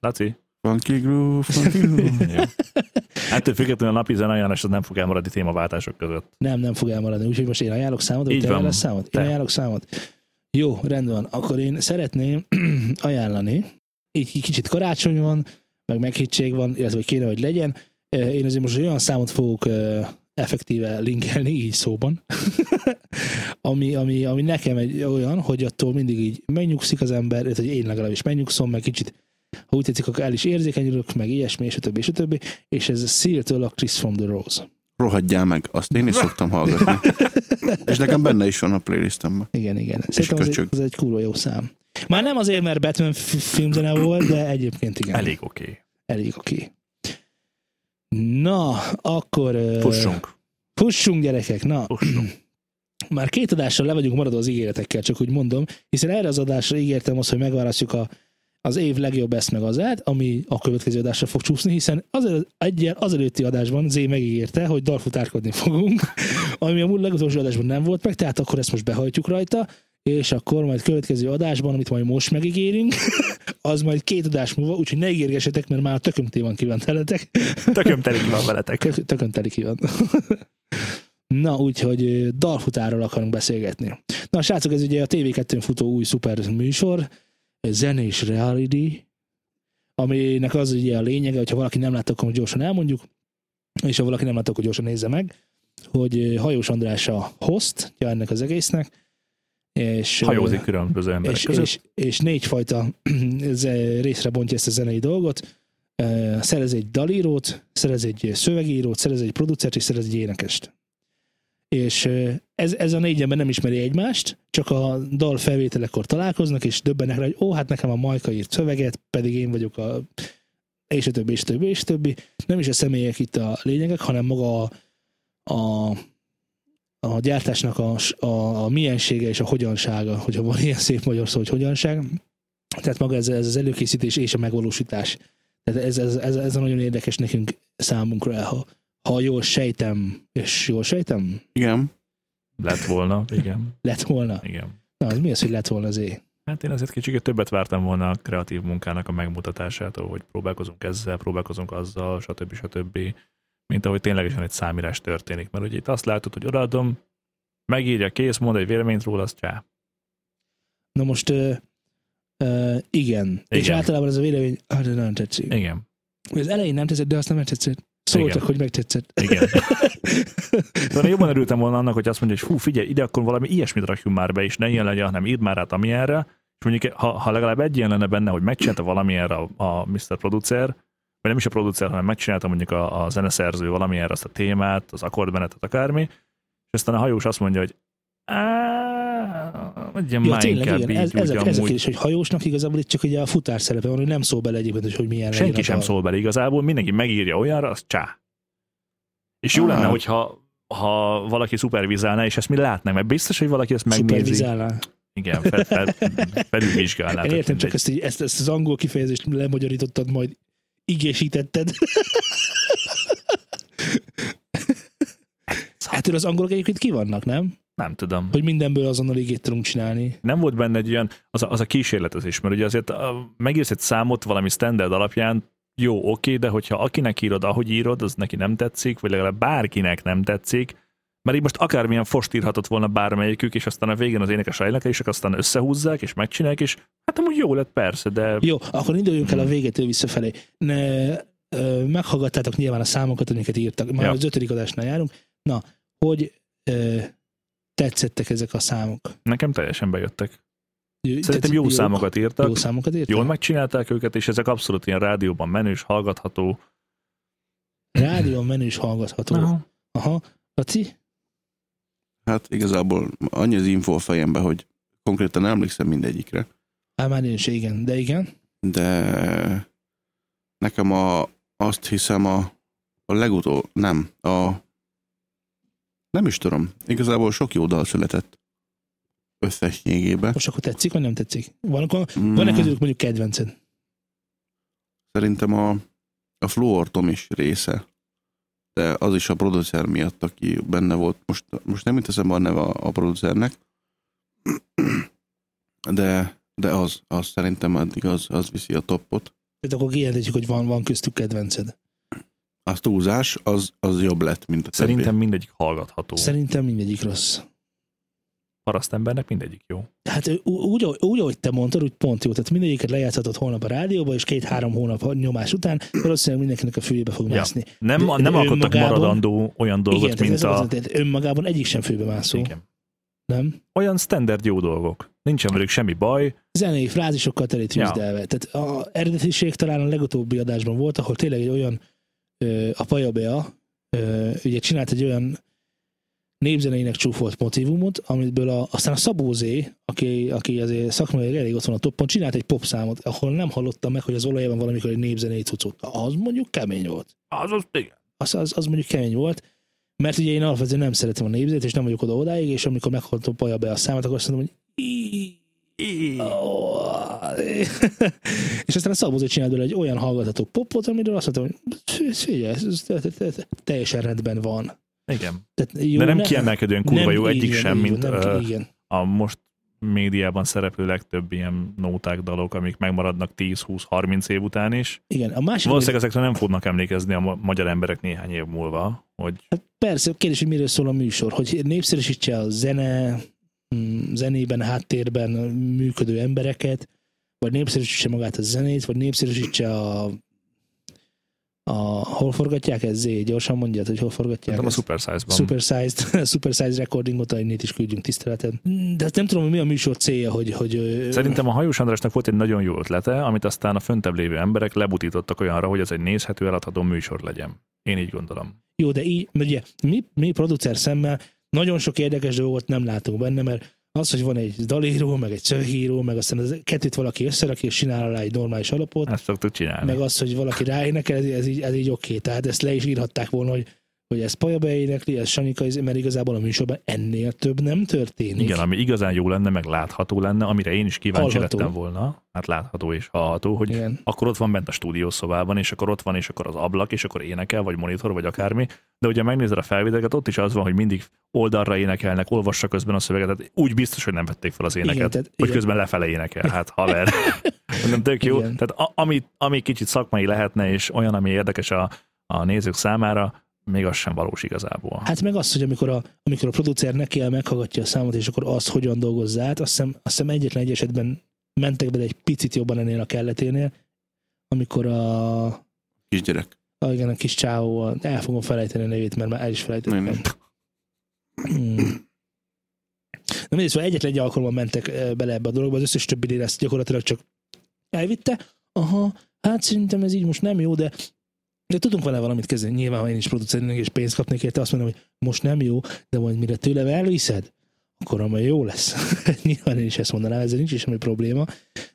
Laci? Funky groove, funky groove. Ettől függetlenül a napi zeneajánlás az nem fog elmaradni témaváltások között. Nem, nem fog elmaradni, úgyhogy most én ajánlok számot, vagy Így te van. ajánlasz számot? Én Te. ajánlok számot. Jó, rendben van. Akkor én szeretném ajánlani, így kicsit karácsony van, meg meghittség van, illetve hogy kéne, hogy legyen. Én azért most olyan számot fogok effektíve linkelni, így szóban, ami, ami, ami nekem egy olyan, hogy attól mindig így megnyugszik az ember, illetve hogy én legalábbis megnyugszom, meg kicsit ha úgy tetszik, akkor el is érzékenyülök, meg ilyesmi, és a többi, és a többi, és ez a Seal-től a Chris from the Rose. Rohadjál meg, azt én is szoktam hallgatni. És nekem benne is van a playlistemben. Igen, igen. Szerintem az egy, az egy kurva jó szám. Már nem azért, mert Batman fi- filmzene volt, de egyébként igen. Elég oké. Okay. Elég oké. Na, akkor... Fussunk. Fussunk, gyerekek, na. Fussunk. Már két adással le vagyunk maradva az ígéretekkel, csak úgy mondom, hiszen erre az adásra ígértem azt, hogy megválasztjuk a, az év legjobb ezt meg azát, ami a következő adásra fog csúszni, hiszen az, egyel az előtti adásban Zé megígérte, hogy dalfutárkodni fogunk, ami a múlt legutolsó adásban nem volt meg, tehát akkor ezt most behajtjuk rajta, és akkor majd következő adásban, amit majd most megígérünk, az majd két adás múlva, úgyhogy ne ígérgessetek, mert már tökömté van kívánt veletek. Tököm telik van veletek. Tök, tökön teli ki van. Na, úgyhogy ö, dalfutárról akarunk beszélgetni. Na, srácok, ez ugye a TV2-n futó új szuper műsor, zenés reality, aminek az ugye a lényege, hogyha valaki nem látta, akkor gyorsan elmondjuk, és ha valaki nem látta, akkor gyorsan nézze meg, hogy Hajós András a host ennek az egésznek, és, Hajózik különböző emberek és, között. és, és négyfajta ze- részre bontja ezt a zenei dolgot. Szerez egy dalírót, szerez egy szövegírót, szerez egy producert, és szerez egy énekest. És ez, ez a négy ember nem ismeri egymást, csak a dal felvételekor találkoznak, és döbbenek rá, hogy ó, hát nekem a Majka írt szöveget, pedig én vagyok a és a többi, és a többi, és a többi. Nem is a személyek itt a lényegek, hanem maga a, a a gyártásnak a, a, a miensége és a hogyansága, hogyha van ilyen szép magyar szó, hogy hogyanság. Tehát maga ez, ez az előkészítés és a megvalósítás. Tehát ez, ez, ez, ez nagyon érdekes nekünk számunkra, ha, ha jól sejtem, és jól sejtem, Igen. Lett volna, igen. lett volna. igen. Na, az mi az, hogy lett volna az é? Hát én azért kicsit többet vártam volna a kreatív munkának a megmutatásától, hogy próbálkozunk ezzel, próbálkozunk azzal, stb. stb. Mint ahogy ténylegesen egy számírás történik. Mert ugye itt azt látod, hogy odaadom, megírja, kész, mond egy véleményt róla, azt csá. Na most ö, ö, igen. igen. És általában ez a vélemény, de nem tetszik. Igen. Az elején nem tetszett, de azt nem tetszett. Szóltak, Igen. hogy megtetszett. Igen. De jobban örültem volna annak, hogy azt mondja, hogy hú, figyelj, ide akkor valami ilyesmit rakjunk már be, és ne ilyen legyen, hanem írd már át amilyenre. És mondjuk, ha, ha legalább egy ilyen lenne benne, hogy megcsinálta valamilyenre a, a Mr. Producer, vagy nem is a producer, hanem megcsinálta mondjuk a, a zeneszerző valamilyenre azt a témát, az akkordmenetet, akármi, és aztán a hajós azt mondja, hogy "Á, legyen Ja, már tényleg, inkább igen. így, Ez, ez, a, ez a amúgy." kérdés, hogy hajósnak igazából itt csak ugye a futár szerepe van, hogy nem szól bele egyébként, hogy, milyen Senki a sem dal. szól bele igazából, mindenki megírja olyanra, az csá. És jó Ah. lenne, hogyha ha valaki szupervizálná, és ezt mi látnánk, mert biztos, hogy valaki ezt megnézi. Igen, fel, fel, felülvizsgálná. Én értem, csak ezt, ezt, ezt az angol kifejezést lemagyarítottad, majd igésítetted. Hát az angolok egyébként ki vannak, nem? Nem tudom. Hogy mindenből azonnal igét tudunk csinálni. Nem volt benne egy olyan, az a, az a kísérletezés, mert ugye azért a, megírsz egy számot valami standard alapján, jó, oké, de hogyha akinek írod, ahogy írod, az neki nem tetszik, vagy legalább bárkinek nem tetszik, mert így most akármilyen fost írhatott volna bármelyikük, és aztán a végén az énekes énekelések aztán összehúzzák, és megcsinálják, és hát amúgy jó lett persze, de Jó, akkor induljunk el a végetől visszafelé. Ne, ö, meghallgattátok nyilván a számokat, amiket írtak. Már Ja. az ötödik adásnál járunk. Na, hogy ö, tetszettek ezek a számok? nekem teljesen bejöttek. Jó- Szerintem jó jók? számokat írtak, Jó számokat írtak? jól megcsinálták őket, és ezek abszolút ilyen rádióban menős, hallgatható. Rádión menős hallgatható. Aha. Aha. Laci? Hát igazából annyi az info a fejemben, hogy konkrétan nem emlékszem mindegyikre, Hát már én is, igen. De igen. de nekem a, azt hiszem a, a legutó, nem, a nem is tudom, igazából sok jó dal született összességében. Most akkor tetszik, vagy nem tetszik? Van, akkor, Mm, van-e közülük mondjuk kedvenced? Szerintem a, a Fluor Tom is része, de az is a producer miatt, aki benne volt. Most, most nem jut eszembe a neve a, a producernek, de, de az, az szerintem addig az, az viszi a toppot. Tehát akkor kijelentjük, hogy van, van köztük kedvenced. Az túlzás, az, az jobb lett, mint a többi. Szerintem mindegyik hallgatható. Szerintem mindegyik rossz. Parasztembernek mindegyik jó. Hát úgy, ahogy- úgy, ahogy te mondtad, úgy pont jó. Tehát mindegyiket lejátszhatod holnap a rádióba, és két-három hónap nyomás után valószínűleg mindenkinek a fülébe fog Ja. mászni. Nem, De- nem de alkottak önmagában- maradandó olyan dolgot, Igen, tehát mint ez a... az, tehát önmagában egyik sem főbe mászó. Igen. Nem? Olyan standard jó dolgok. Nincsen velük semmi baj. Zenei frázisokkal telít Ja. Tehát a eredetiség talán a legutóbbi adásban volt, ahol tényleg egy olyan a Paja Bea, ö, ugye csinált egy olyan népzeneinek csúfolt motivumot, amiből a, aztán a Szabózé, aki, aki azért szakmai elég ott van a toppon, csinált egy popszámot, ahol nem hallottam meg, hogy az olajában valamikor egy népzenei cuccot. Az mondjuk kemény volt. Az az, igen. Az, az, az mondjuk kemény volt, mert ugye én alapvetően nem szeretem a népzenét, és nem vagyok oda odáig, és amikor meghallottam Paja be a számot, akkor azt mondom, hogy "Í- Ó, és aztán a Szabózé csinált egy olyan hallgatható popot, amiről azt mondtam, hogy figyelj, ez, teljesen rendben van. Igen. Tehát jó, De nem ne- kiemelkedően kurva jó egyik igen, sem, mint nem, ö, igen. a most médiában szereplő legtöbb ilyen nóták dalok, amik megmaradnak 10-20-30 év után is. igen. A másik, Valószínűleg ezekre nem fognak emlékezni a ma- magyar emberek néhány év múlva, hogy Hát persze, kérdés, hogy miről szól a műsor, hogy népszerűsítse a zene, zenében, háttérben működő embereket, vagy népszerűsítse magát a zenét, vagy népszerűsítse a, a hol forgatják ez zé? Gyorsan mondjad, hogy hol forgatják nem a? Super Size-ban. Supersized, supersized recordingot, innét is küldjünk tiszteletet. De hát nem tudom, hogy mi a műsor célja, hogy... hogy Szerintem a Hajós Andrásnak volt egy nagyon jó ötlete, amit aztán a föntebb lévő emberek lebutítottak olyanra, hogy ez egy nézhető, eladható műsor legyen. Én így gondolom. Jó, de így, ugye mi, mi producer szemmel nagyon sok érdekes dolgot nem látunk benne, mert az, hogy van egy dalíró, meg egy szövegíró, meg aztán az kettőt valaki összerakja, és csinál rá egy normális alapot, Ezt szoktuk csinálni. meg az, hogy valaki ráénekel, ez, ez így, ez így oké. Tehát ezt le is írhatták volna, hogy hogy ez Paja beénekli, ez Sanyika, mert igazából a műsorban ennél több nem történik. Igen, ami igazán jó lenne, meg látható lenne, amire én is kíváncsi Hallható. lettem volna, hát látható és hallható, hogy Igen. akkor ott van bent a stúdiószobában, és akkor ott van, és akkor az ablak, és akkor énekel, vagy monitor, vagy akármi. De ugye megnézed a felvételeket, ott is az van, hogy mindig oldalra énekelnek, olvassa közben a szöveget, tehát úgy biztos, hogy nem vették fel az éneket, Igen, tehát- hogy igen. közben lefele énekel. Hát haver. nem tök jó. Igen. Tehát a, ami, ami kicsit szakmai lehetne, és olyan, ami érdekes a, a nézők számára, még az sem valós igazából. Hát meg az, hogy amikor a, amikor a producer neki el meghallgatja a számot, és akkor azt hogyan dolgozza át, azt hiszem, azt hiszem egyetlen egy esetben mentek bele egy picit jobban ennél a kelleténél, amikor a, Kisgyerek. a, igen, a kis csáó, el fogom felejteni a nevét, mert már el is felejtettem. Nem, nem. Hmm. Na mindegy, szóval egyetlen egy alkalommal mentek eh, bele ebbe a dologba, az összes többi ezt gyakorlatilag csak elvitte. Aha, hát szerintem ez így most nem jó, de de tudunk vele valamit kezdeni. Nyilván, ha én is producer lennék és pénzt kapnék érte, azt mondom, hogy most nem jó, de majd mire tőlem elviszed, akkor majd jó lesz. Nyilván én is ezt mondanám, ezzel nincs is semmi probléma.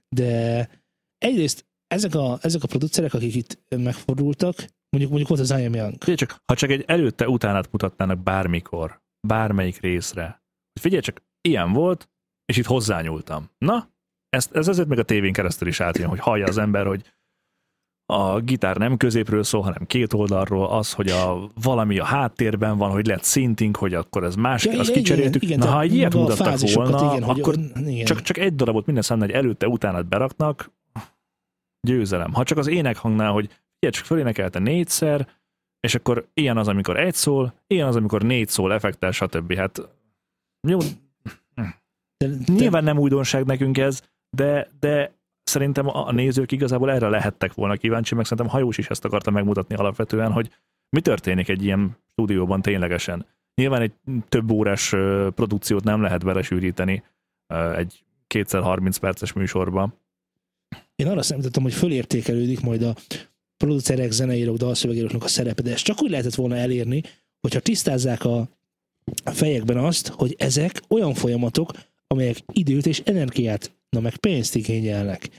De egyrészt ezek a, ezek a producerek, akik itt megfordultak, mondjuk, mondjuk volt az I Am Young. Figyelj csak, ha csak egy előtte utánát mutatnának bármikor, bármelyik részre, hogy figyelj csak, ilyen volt, és itt hozzányúltam. Na, ez, ez azért meg a tévén keresztül is átjön, hogy hallja az ember, hogy a gitár nem középről szól, hanem két oldalról, az, hogy a, valami a háttérben van, hogy lett szinting, hogy akkor ez más, Ja, azt kicseréltük. igen, Na, ha egy ilyet mutattak volna, igen, akkor igen. csak, csak egy darabot minden számnál, hogy előtte, utánat beraknak, győzelem. Ha csak az énekhangnál, hogy figyelj, csak fölénekelte négyszer, és akkor ilyen az, amikor egy szól, ilyen az, amikor négy szól, effektel, stb. Hát jó, de, de, nyilván nem újdonság nekünk ez, de, de szerintem a nézők igazából erre lehettek volna kíváncsi, meg szerintem Hajós is ezt akarta megmutatni alapvetően, hogy mi történik egy ilyen stúdióban ténylegesen. Nyilván egy több órás produkciót nem lehet belesűríteni egy kétszer 30 perces műsorba. Én arra számítottam, hogy fölértékelődik majd a producerek, zeneírók, dalszövegíróknak a szerepe, de ezt csak úgy lehetett volna elérni, hogyha tisztázzák a fejekben azt, hogy ezek olyan folyamatok, amelyek időt és energiát, na meg pénzt igényelnek.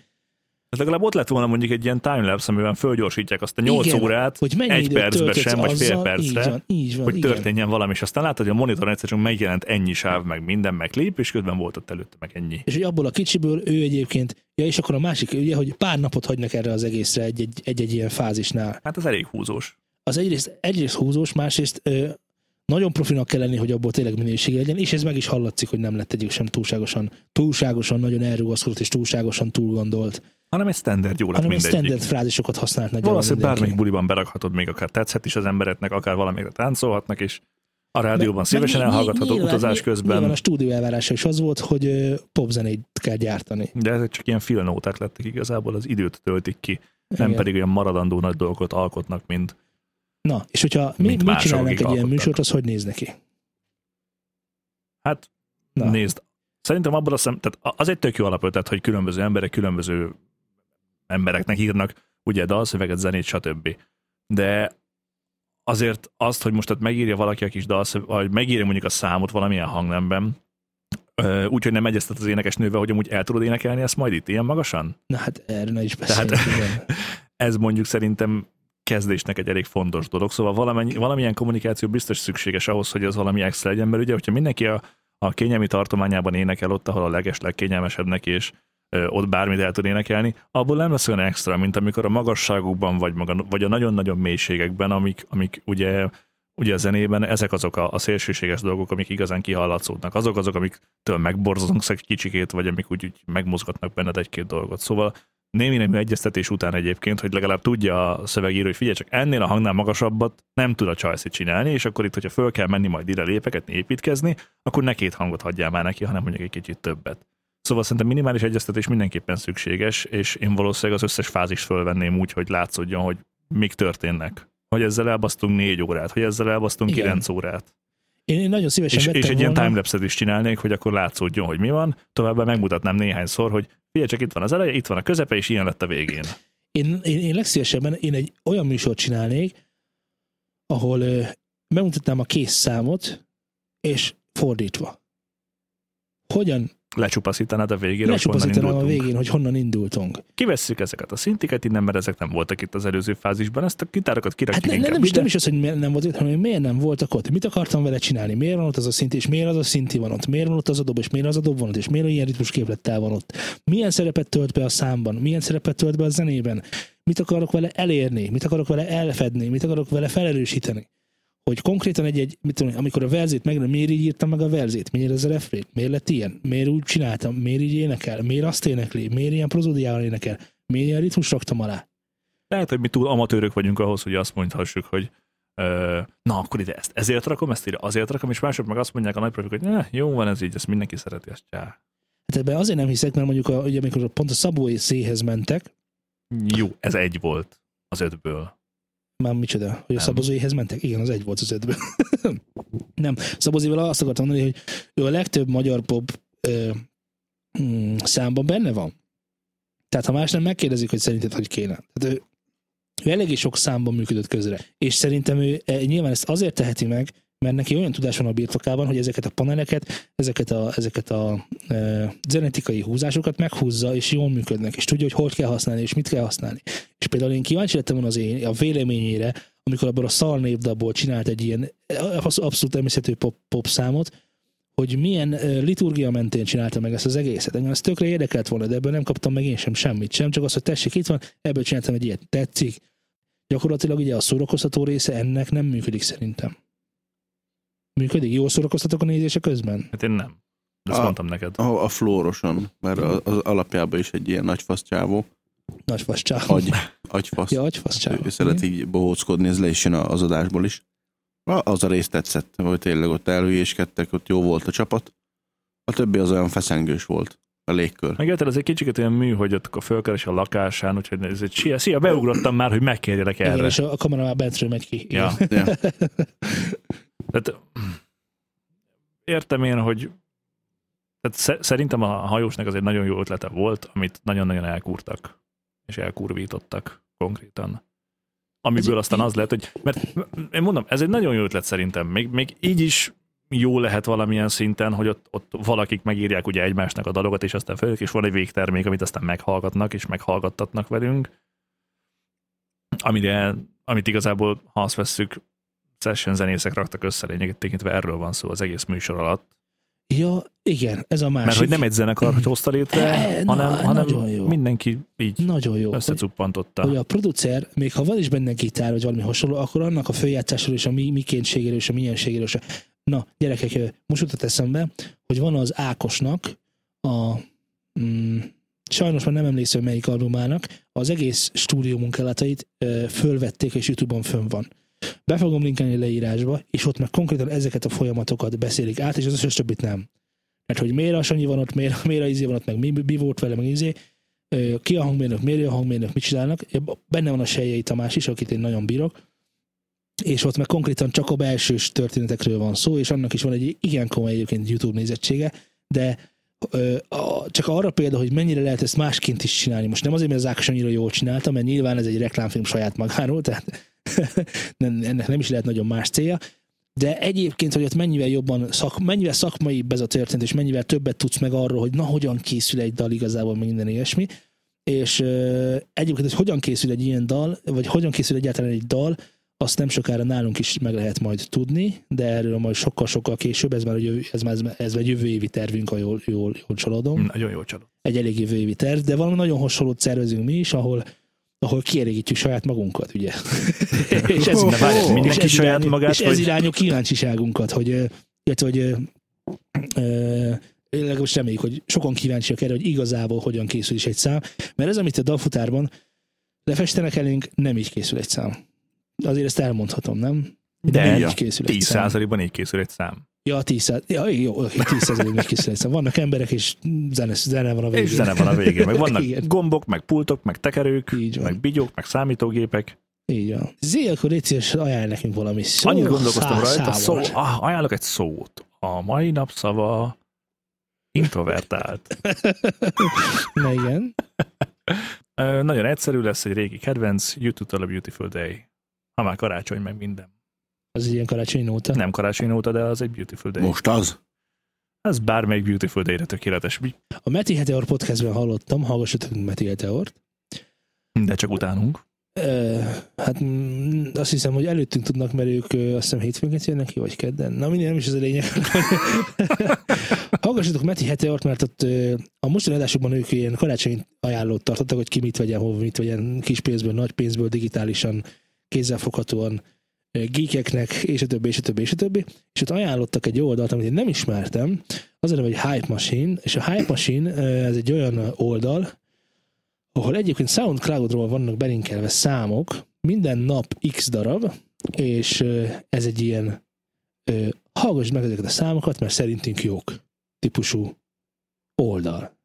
Ez legalább ott lett volna mondjuk egy ilyen timelapse, amiben fölgyorsítják azt a 8 Igen, órát, Hogy mennyi egy percbe sem, vagy fél azzal, percre, Így van, így van, hogy igen. történjen valami, és aztán látod, hogy a monitoron csak megjelent ennyi sáv, meg minden, meg klip, és közben volt ott előtte meg ennyi. És hogy abból a kicsiből ő egyébként, ja és akkor a másik, ugye, hogy pár napot hagynak erre az egészre egy-egy, egy-egy ilyen fázisnál. Hát ez elég húzós. Az egyrészt, egyrészt húzós, másrészt ö, nagyon profinak kell lenni, hogy abból tényleg minőség legyen, és ez meg is hallatszik, hogy nem lett egyik sem túlságosan, túlságosan nagyon elrugaszkodott és túlságosan túlgondolt, Hanem egy standard jó lett hanem egy mindegyik. standard frázisokat használt nagyjából Valószínűleg bármelyik buliban berakhatod, még akár tetszhet is az embereknek, akár valamire táncolhatnak, és a rádióban Meg- szívesen meg elhallgatható nyilván- utazás nyilván közben, a stúdió elvárása is az volt, hogy popzenét kell gyártani. de ezek csak ilyen filnóták lettek igazából, az időt töltik ki, nem Igen. pedig olyan maradandó nagy dolgokat alkotnak, mint Na, és hogyha mi, Mint mi mások, csinálnánk egy ilyen műsort, az hogy néz neki? Hát Na. Nézd, szerintem abban a szem, tehát az egy tök jó alapötlet, hogy különböző emberek különböző embereknek írnak ugye dalszöveget, zenét, stb. De azért azt, hogy most ott megírja valaki a kis dalszöveget, vagy megírja mondjuk a számot valamilyen hangnemben, úgyhogy nem egyeztet az énekesnővel, hogy amúgy el tudod énekelni ezt majd itt ilyen magasan? Na hát erről ne is beszéljünk. Tehát-. Ez mondjuk szerintem kezdésnek egy elég fontos dolog, szóval valamennyi, valamilyen kommunikáció biztos szükséges ahhoz, hogy az valami extra legyen, mert ugye, hogyha mindenki a, a kényelmi tartományában énekel ott, ahol a leges legkényelmesebb neki, és ö, ott bármit el tud énekelni, abból nem lesz olyan extra, mint amikor a magasságokban, vagy, maga, vagy a nagyon-nagyon mélységekben, amik, amik ugye ugye a zenében ezek azok a, a szélsőséges dolgok, amik igazán kihallatszódnak. Azok azok, amiktől megborzolunk egy kicsikét, vagy amik úgy, úgy megmozgatnak benned egy-két dolgot. Szóval némi nemű egyeztetés után egyébként, hogy legalább tudja a szövegíró, hogy figyelj csak ennél a hangnál magasabbat nem tud a Csajci csinálni, és akkor itt, hogyha föl kell menni majd ide lépeket, építkezni, akkor ne két hangot hagyjál már neki, hanem mondjuk egy kicsit többet. Szóval szerintem minimális egyeztetés mindenképpen szükséges, és én valószínűleg az összes fázist fölvenném úgy, hogy látszódjon, hogy mik történnek. Hogy ezzel elbasztunk négy órát, hogy ezzel elbasztunk Igen. kilenc órát. Én, én nagyon szívesen És, vettem és egy ilyen volna. timelapse is csinálnék, hogy akkor látszódjon, hogy mi van. Továbbá megmutatnám néhányszor, hogy figyelj csak itt van az eleje, itt van a közepe, és ilyen lett a végén. Én, én, én legszívesebben én egy olyan műsort csinálnék, ahol ö, bemutatnám a kész számot, és fordítva. Hogyan Lecsupaszítanád a végére, Lecsupaszítanám a végén, hogy honnan indultunk. Kivesszük ezeket a szintiket innen, mert ezek nem voltak itt az előző fázisban, ezt a gitárokat Hát kirakjuk ne, inkább nem, is, ide. nem is az, hogy miért nem volt itt, hanem hogy miért nem voltak ott. Mit akartam vele csinálni? Miért van ott az a szint, és miért az a szinti van ott? Miért van ott az a dob, és miért az a dob van ott, és miért ilyen ritmus képlettel van ott? Milyen szerepet tölt be a számban? Milyen szerepet tölt be a zenében? Mit akarok vele elérni? Mit akarok vele elfedni? Mit akarok vele felerősíteni? Hogy konkrétan egy-egy, mit tudom, amikor a verzét meg, miért így írtam meg a verzét? Miért ez a refrén? Miért lett ilyen? Miért úgy csináltam? Miért így énekel? Miért azt énekli? Miért ilyen prozódiával énekel? Miért ilyen ritmus raktam alá? Lehet, hogy mi túl amatőrök vagyunk ahhoz, hogy azt mondhassuk, hogy ö, na, akkor ide ezt. Ezért rakom, ezt ide, azért rakom, és mások meg azt mondják a nagy profik, hogy ne, jó van ez így, ezt mindenki szereti, ezt csá. Hát ebben azért nem hiszek, mert mondjuk, a, ugye, amikor pont a Szabó széhez mentek, Jó, ez egy volt az ötből. Már micsoda, hogy a Nem. Szabozóéhez mentek? Igen, az egy volt az ötből. nem, Szabozével azt akartam mondani, hogy ő a legtöbb magyar pop ö, mm, számban benne van. Tehát ha más nem megkérdezik, hogy szerinted hogy kéne. Tehát ő, ő eléggé sok számban működött közre. És szerintem ő e, nyilván ezt azért teheti meg, mert neki olyan tudás van a birtokában, hogy ezeket a paneleket, ezeket a, ezeket a e, genetikai húzásokat meghúzza, és jól működnek, és tudja, hogy hogy kell használni, és mit kell használni. Például én kíváncsi lettem volna az én, a véleményére, amikor abból a szar népdabból csinált egy ilyen absz- abszolút természetű pop, pop számot, hogy milyen liturgia mentén csinálta meg ezt az egészet. Engem ez tökre érdekelt volna, de ebből nem kaptam meg én sem semmit sem, csak az, hogy tessék, itt van, ebből csináltam egy ilyet, tetszik. Gyakorlatilag ugye a szórakoztató része ennek nem működik szerintem. Működik? Jól szórakoztatok a nézése közben? Hát én nem. De ezt A- mondtam neked. A, a flóroson, mert a- az alapjában is egy ilyen nagy faszcsávó, Nagy fascsá. agy, agyfasz. Ja, agyfaszcsá. ő szeret így bohóckodni, ez le is jön az adásból is. A- Az a rész tetszett, hogy tényleg ott elhülyéskedtek, ott jó volt a csapat. A többi az olyan feszengős volt, a légkör. Meg ez egy kicsit olyan mű, hogy ott akkor fölkeres a lakásán, úgyhogy ez egy szia, szia, beugrottam már, hogy megkérjelek Igen, erre. és a, a kamera már bentről megy ki. Igen. Ja. Ja. Tehát, értem én, hogy tehát sze- szerintem a hajósnak az egy nagyon jó ötlete volt, amit nagyon-nagyon elkúrtak, és elkurvítottak konkrétan. Amiből aztán az lehet, hogy, mert én mondom, ez egy nagyon jó ötlet szerintem, még, még így is jó lehet valamilyen szinten, hogy ott, ott valakik megírják ugye egymásnak a dalokat, és aztán följük, és van egy végtermék, amit aztán meghallgatnak, és meghallgattatnak velünk. Amire, amit igazából, ha azt vesszük, session zenészek raktak össze lényegét tekintve, erről van szó az egész műsor alatt. Ja, igen, ez a másik. Mert hogy nem egy zenekar hozta létre, Eh, na, hanem, hanem nagyon jó. mindenki így Nagyon jó. hogy- összecuppantotta. hogy a producer, még ha van is benne gitár, vagy valami hasonló, akkor annak a följátszásról és a mi, mikéntségéről és a mienségéről se. Na, gyerekek, most jutott eszembe, hogy van az Ákosnak a mm, sajnos már nem emlékszem melyik albumának, az egész stúdió munkálatait ö, fölvették, és Youtube-on fönn van. Be fogom linkelni leírásba, és ott meg konkrétan ezeket a folyamatokat beszélik át, és az összes többit nem. Mert hogy miért a Sanyi van ott, miért, miért a izé van ott, meg mi, mi volt vele, meg izé, ki a hangmérnök, miért a hangmérnök, mit csinálnak. Benne van a Sejjei Tamás is, akit én nagyon bírok, és ott meg konkrétan csak a belsős történetekről van szó, és annak is van egy igen komoly egyébként YouTube nézettsége, de csak arra példa, hogy mennyire lehet ezt másként is csinálni. Most nem azért, mert az Ákos annyira jól csinálta, mert nyilván ez egy reklámfilm saját magáról, tehát nem, ennek nem is lehet nagyon más célja, de egyébként, hogy ott mennyivel jobban, szak, mennyivel szakmai ez a történet, és mennyivel többet tudsz meg arról, hogy na, hogyan készül egy dal igazából, meg minden ilyesmi, és egyébként, hogy hogyan készül egy ilyen dal, vagy hogyan készül egyáltalán egy dal, azt nem sokára nálunk is meg lehet majd tudni, de erről majd sokkal-sokkal később, ez már, jövő, ez már, ez már egy jövő évi tervünk, ha jól, jól, jól csalódom Nagyon jó csaló. egy elég jövő évi terv, de valami nagyon hasonlót szervezünk mi is, ahol ahol kielégítjük saját magunkat, ugye? és ez, De várj, és mindenki ez saját irányú, magát, És ez vagy- irányú kíváncsiságunkat, hogy, illetve, hogy ö, ö, legalábbis reméljük, hogy sokan kíváncsiak erre, hogy igazából hogyan készül is egy szám, mert ez, amit a dalfutárban lefestenek elénk, nem így készül egy szám. Azért ezt elmondhatom, nem? De így készül egy 10 szám. százalékban így készül egy szám. Ja, 10 száz, ja, jó, oké, 10 százalékban készül egy szám. Vannak emberek, és zene, zene van a végén. És zene van a végén. Meg vannak Igen. gombok, meg pultok, meg tekerők, Így van. meg bigyók, meg számítógépek. Így van. Zé, akkor légy szíves, ajánl nekünk valami szó. Annyit gondolkoztam szá- rajta, szó, ah, ajánlok egy szót. A mai nap szava introvertált. Na igen. Nagyon egyszerű lesz, egy régi kedvenc, YouTube-tól a Beautiful Day. Ha már karácsony, meg minden. Az egy ilyen karácsonyi nóta. Nem karácsony óta, de az egy Beautiful Day. Most az? Ez bármelyik Beautiful Day-re tökéletes. A Meti Heteor podcastben hallottam, hallgassatok Meti Heteort. De csak utánunk. Ö, hát mm, azt hiszem, hogy előttünk tudnak, mert ők ö, azt hiszem hétfőnként jönnek ki, vagy kedden. Na minden nem is ez a lényeg. Hallgassatok Meti Heteort, mert ott a mostani adásokban ők ilyen karácsonyi ajánlót tartottak, hogy ki mit vegyen, hova mit vegyen, kis pénzből, nagy pénzből, digitálisan, kézzelfoghatóan geekeknek, és a többi, és a többi, és a többi. És ott ajánlottak egy oldalt, amit én nem ismertem, az a hogy Hype Machine, és a Hype Machine ez egy olyan oldal, ahol egyébként SoundCloud-ról vannak belinkelve számok, minden nap x darab, és ez egy ilyen hallgass meg ezeket a számokat, mert szerintünk jók típusú oldal.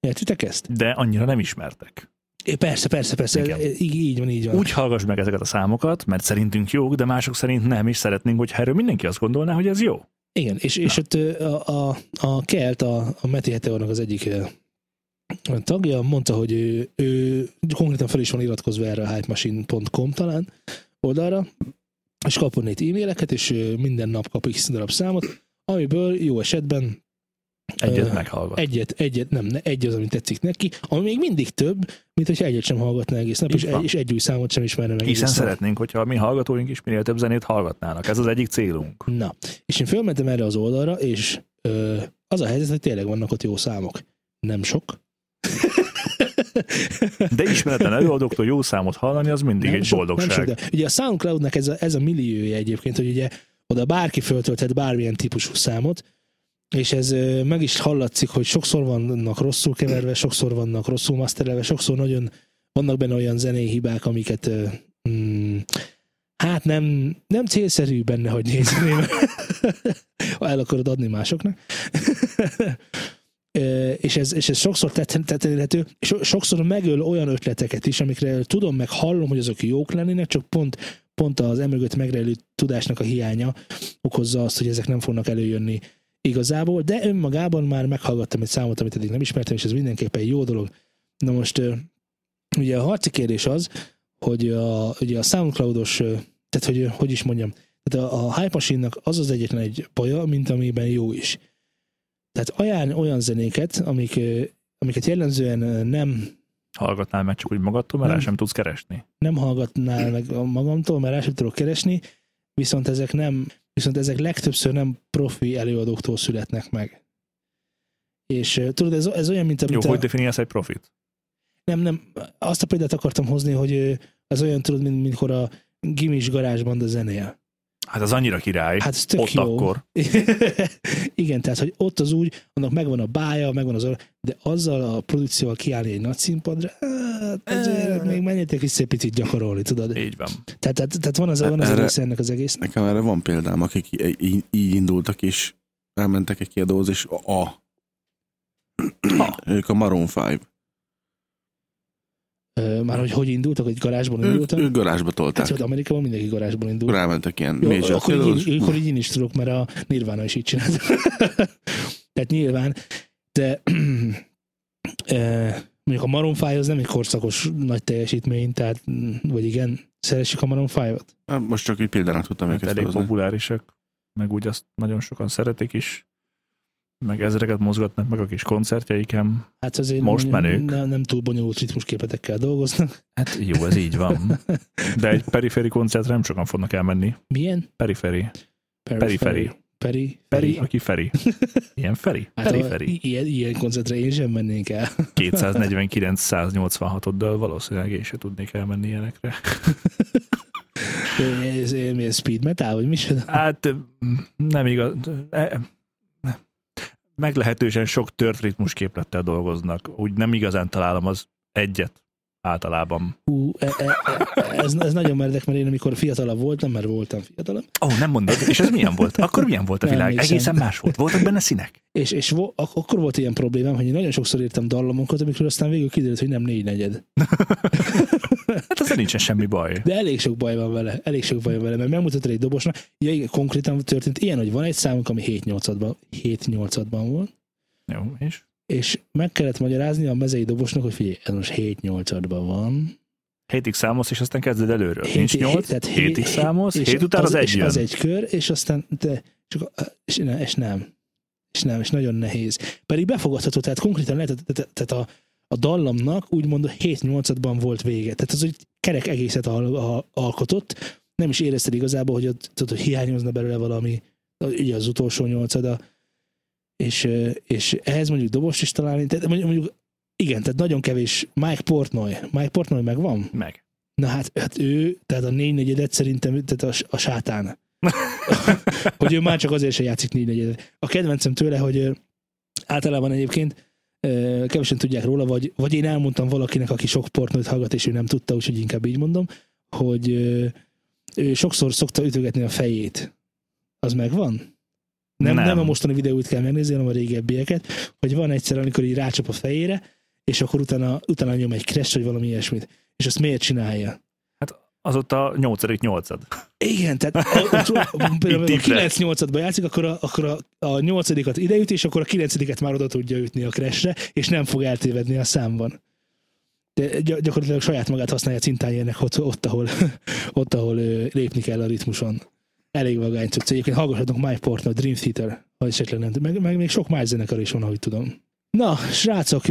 Értitek ezt? De annyira nem ismertek. Persze, persze, persze. Igen. Így, így van, így van. Úgy hallgass meg ezeket a számokat, mert szerintünk jók, de mások szerint nem, és szeretnénk, hogy erről mindenki azt gondolná, hogy ez jó. Igen, és, és ott ö, a, a, a Kelt, a, a Meti Heteornak az egyik ö, tagja mondta, hogy ő, ő konkrétan fel is van iratkozva erre a hypemachine.com talán oldalra, és kap onnét e-maileket, és minden nap kap x darab számot, amiből jó esetben Egyet Ö, meghallgat. egyet, egyet, nem, ne, egy az, ami tetszik neki, ami még mindig több, mint hogyha egyet sem hallgatná egész nap, és egy, és egy új számot sem ismerne meg Hiszen szeretnénk, hogyha a mi hallgatóink is minél több zenét hallgatnának. Ez az egyik célunk. Na, és én fölmentem erre az oldalra, és ö, az a helyzet, hogy tényleg vannak ott jó számok. Nem sok. De ismeretlen előadóktól jó számot hallani, az mindig nem egy sok, boldogság. Nem sok, de ugye a SoundCloud-nak ez a, ez a milliója egyébként, hogy ugye oda bárki föltölthet bármilyen típusú számot, és ez meg is hallatszik, hogy sokszor vannak rosszul keverve, sokszor vannak rosszul masterelve, sokszor nagyon vannak benne olyan zenei hibák, amiket mm, hát nem, nem célszerű benne, hogy nézni, ha el akarod adni másoknak. És ez, és ez sokszor tett- tettelhető, és so- sokszor megöl olyan ötleteket is, amikre tudom, meg hallom, hogy azok jók lennének, csak pont, pont az emögött megrejlő tudásnak a hiánya okozza azt, hogy ezek nem fognak előjönni igazából, de önmagában már meghallgattam egy számot, amit eddig nem ismertem, és ez mindenképpen egy jó dolog. Na most ugye a harci kérdés az, hogy a, ugye a SoundCloud-os, tehát hogy, hogy is mondjam, tehát a, a Hype Machine-nak az az egyetlen egy baja, mint amiben jó is. Tehát ajánl olyan zenéket, amik, amiket jellemzően nem, Hallgatnál meg csak úgy magadtól, mert Nem. rá sem tudsz keresni. nem hallgatnál meg magamtól, mert rá sem tudok keresni, viszont ezek nem, viszont ezek legtöbbször nem profi előadóktól születnek meg. És tudod, ez, ez olyan, mint Jó, amit hogy a, definiálsz egy profit? nem, nem, azt a példát akartam hozni, hogy az olyan, tudod, mint mikor a gimis garázsband a zenél. Hát az annyira király. Hát ez tök Ott jó. akkor. Igen, tehát, hogy ott az úgy, annak megvan a bája, megvan az de azzal a produkcióval kiállni egy nagy színpadra, hát azért még menjetek vissza egy picit gyakorolni, tudod? Így van. Tehát, tehát, tehát van az, van az Erre- része ennek az egész. Nekem erre van példám, akik í- í- így indultak, és elmentek egy kiadóhoz, és a, a. ők a Maroon 5. Ö, Már hogy hogy indultak, hogy garázsban indultak? ők garázsba Hát tolták. szóval Amerikában mindenki garázsban indul. Rámentek ilyen Jó, major akkor, így, akkor így én is tudok, mert a Nirvana is így csinált. Tehát nyilván, de mondjuk a Maroon 5 az nem egy korszakos nagy teljesítmény, tehát, vagy igen, szeressük a Maroon 5-ot? Hát Most csak így példának tudtam őket elég felhozni. populárisak, meg úgy azt nagyon sokan szeretik is, meg ezreket mozgatnak meg a kis koncertjeiken. Hát azért Most menők. Nem, nem túl bonyolult ritmusképetekkel dolgoznak. Hát jó, ez így van. De egy periferi koncertre nem sokan fognak elmenni. Milyen? Periferi. Peri. Periferi. Peri. Feri, aki Feri. Ilyen Feri? Hát a, Periferi. ilyen, ilyen koncertre én sem mennék el. 249-186-oddal valószínűleg én se tudnék elmenni ilyenekre. Ez, ez, speed metal, vagy mi? Hát nem igaz. E- Meglehetősen sok tört ritmus képlettel dolgoznak. Úgy nem igazán találom az egyet általában. Hú, e, e, e, ez, ez nagyon meredek, mert én amikor fiatalabb voltam, mert voltam fiatalabb, Ó, oh, nem mondod. És ez milyen volt? Akkor milyen volt a Nem világ? emlékszem. Egészen más volt. Voltak benne színek? és, és vo, ak- akkor volt ilyen problémám, hogy én nagyon sokszor írtam dallamokat, amikor aztán végül kiderült, hogy nem négy negyed. Hát ezzel nincsen semmi baj. De elég sok baj van vele, elég sok baj van vele, mert megmutattad egy dobosnak, ja, igen, konkrétan történt ilyen, hogy van egy számunk, ami 7-8-ban, 7-8-ban volt, Jó, és? És meg kellett magyarázni a mezei dobosnak, hogy figyelj, ez most 7-8-ban van. Hétig számolsz, és aztán kezded előről. Hét- Nincs hét- nyolc, tehát hét- hétig számolsz, és hét után az, egy és jön. az egy kör, és aztán te, csak, a- és, ne, és nem. És nem, és nagyon nehéz. Pedig befogadható, tehát konkrétan lehet, tehát, tehát a, a dallamnak úgymond 7-8-ban volt vége. Tehát az egy kerek egészet al, al, alkotott, nem is érezted igazából, hogy, ott, tudod, hogy hiányozna belőle valami, ugye az utolsó nyolcada, és, és ehhez mondjuk dobost is találni, tehát mondjuk, mondjuk igen, tehát nagyon kevés. Mike Portnoy. Mike Portnoy megvan? Meg. Na hát, hát ő, tehát a négy negyedet szerintem tehát a, a sátán. hogy ő már csak azért se játszik négy negyedet. A kedvencem tőle, hogy általában egyébként kevesen tudják róla, vagy, vagy én elmondtam valakinek, aki sok portnőt hallgat, és ő nem tudta, úgyhogy inkább így mondom, hogy ő sokszor szokta ütögetni a fejét. Az megvan? Nem, nem. nem a mostani videóit kell megnézni, hanem a régebbieket, hogy van egyszer, amikor így rácsap a fejére, és akkor utána, utána nyom egy crash, vagy valami ilyesmit. És azt miért csinálja? Hát az ott a nyolcadik nyolcad. Igen, tehát például a 9 8 játszik, akkor a, akkor a, a 8 ideüt, és akkor a 9 már oda tudja ütni a crashre, és nem fog eltévedni a számban. De gyakorlatilag saját magát használja cintányérnek ott, ott, ahol, ott, ahol lépni kell a ritmuson. Elég vagány cucc. Egyébként hallgassatok Mike Portnoy, Dream Theater, ha esetleg nem. Meg, meg még sok más zenekar is van, ahogy tudom. Na, srácok,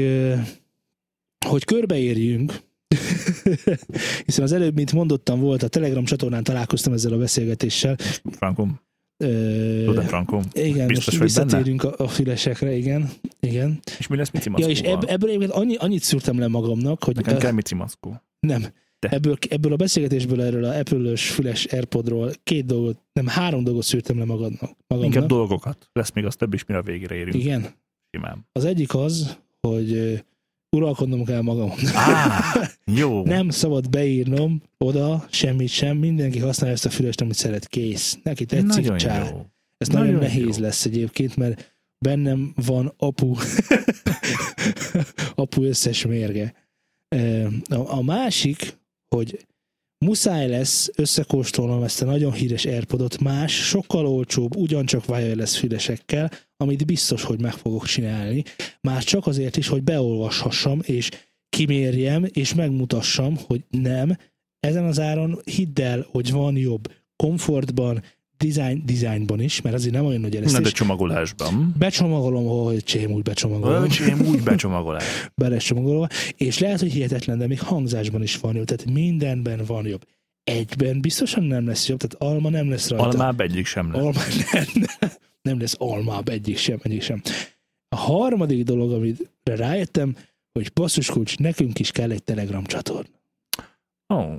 hogy körbeérjünk, hiszen az előbb, mint mondottam, volt a Telegram csatornán találkoztam ezzel a beszélgetéssel. Frankom. Tudom, Frankom. Igen, Biztos most visszatérünk a, a fülesekre, igen. igen. És mi lesz Mici Ja, és ebb, ebből egyébként annyi, annyit szűrtem le magamnak, hogy... Nekem kell Mici Maszkó. Nem. De. Ebből, ebből a beszélgetésből, erről a Apple-ös füles Airpodról két dolgot, nem három dolgot szűrtem le magadnak. magamnak. Inkább dolgokat. Lesz még az több is, mire a végére érünk. Igen. Simán. Az egyik az, hogy uralkodnom kell magam. Ah, jó. Nem szabad beírnom oda semmit sem, mindenki használja ezt a fülest, amit szeret, kész. Neki tetszik, nagyon csá. Jó. Ez nagyon, nagyon nehéz jó. lesz egyébként, mert bennem van apu, apu összes mérge. A másik, hogy muszáj lesz összekóstolnom ezt a nagyon híres Airpodot más, sokkal olcsóbb, ugyancsak wireless fülesekkel, amit biztos, hogy meg fogok csinálni. Már csak azért is, hogy beolvashassam, és kimérjem, és megmutassam, hogy nem, ezen az áron hidd el, hogy van jobb komfortban, design, designban is, mert azért nem olyan nagy eresztés. Nem, de csomagolásban. Becsomagolom, hogy csém úgy becsomagolom. Csém úgy becsomagolás. Belecsomagolva. És lehet, hogy hihetetlen, de még hangzásban is van jobb. Tehát mindenben van jobb. Egyben biztosan nem lesz jobb, tehát alma nem lesz rajta. Almább egyik sem lesz. Alma nem, nem, nem lesz almább egyik sem, egyik sem. A harmadik dolog, amire rájöttem, hogy basszuskulcs, nekünk is kell egy Telegram csatorna. Oh.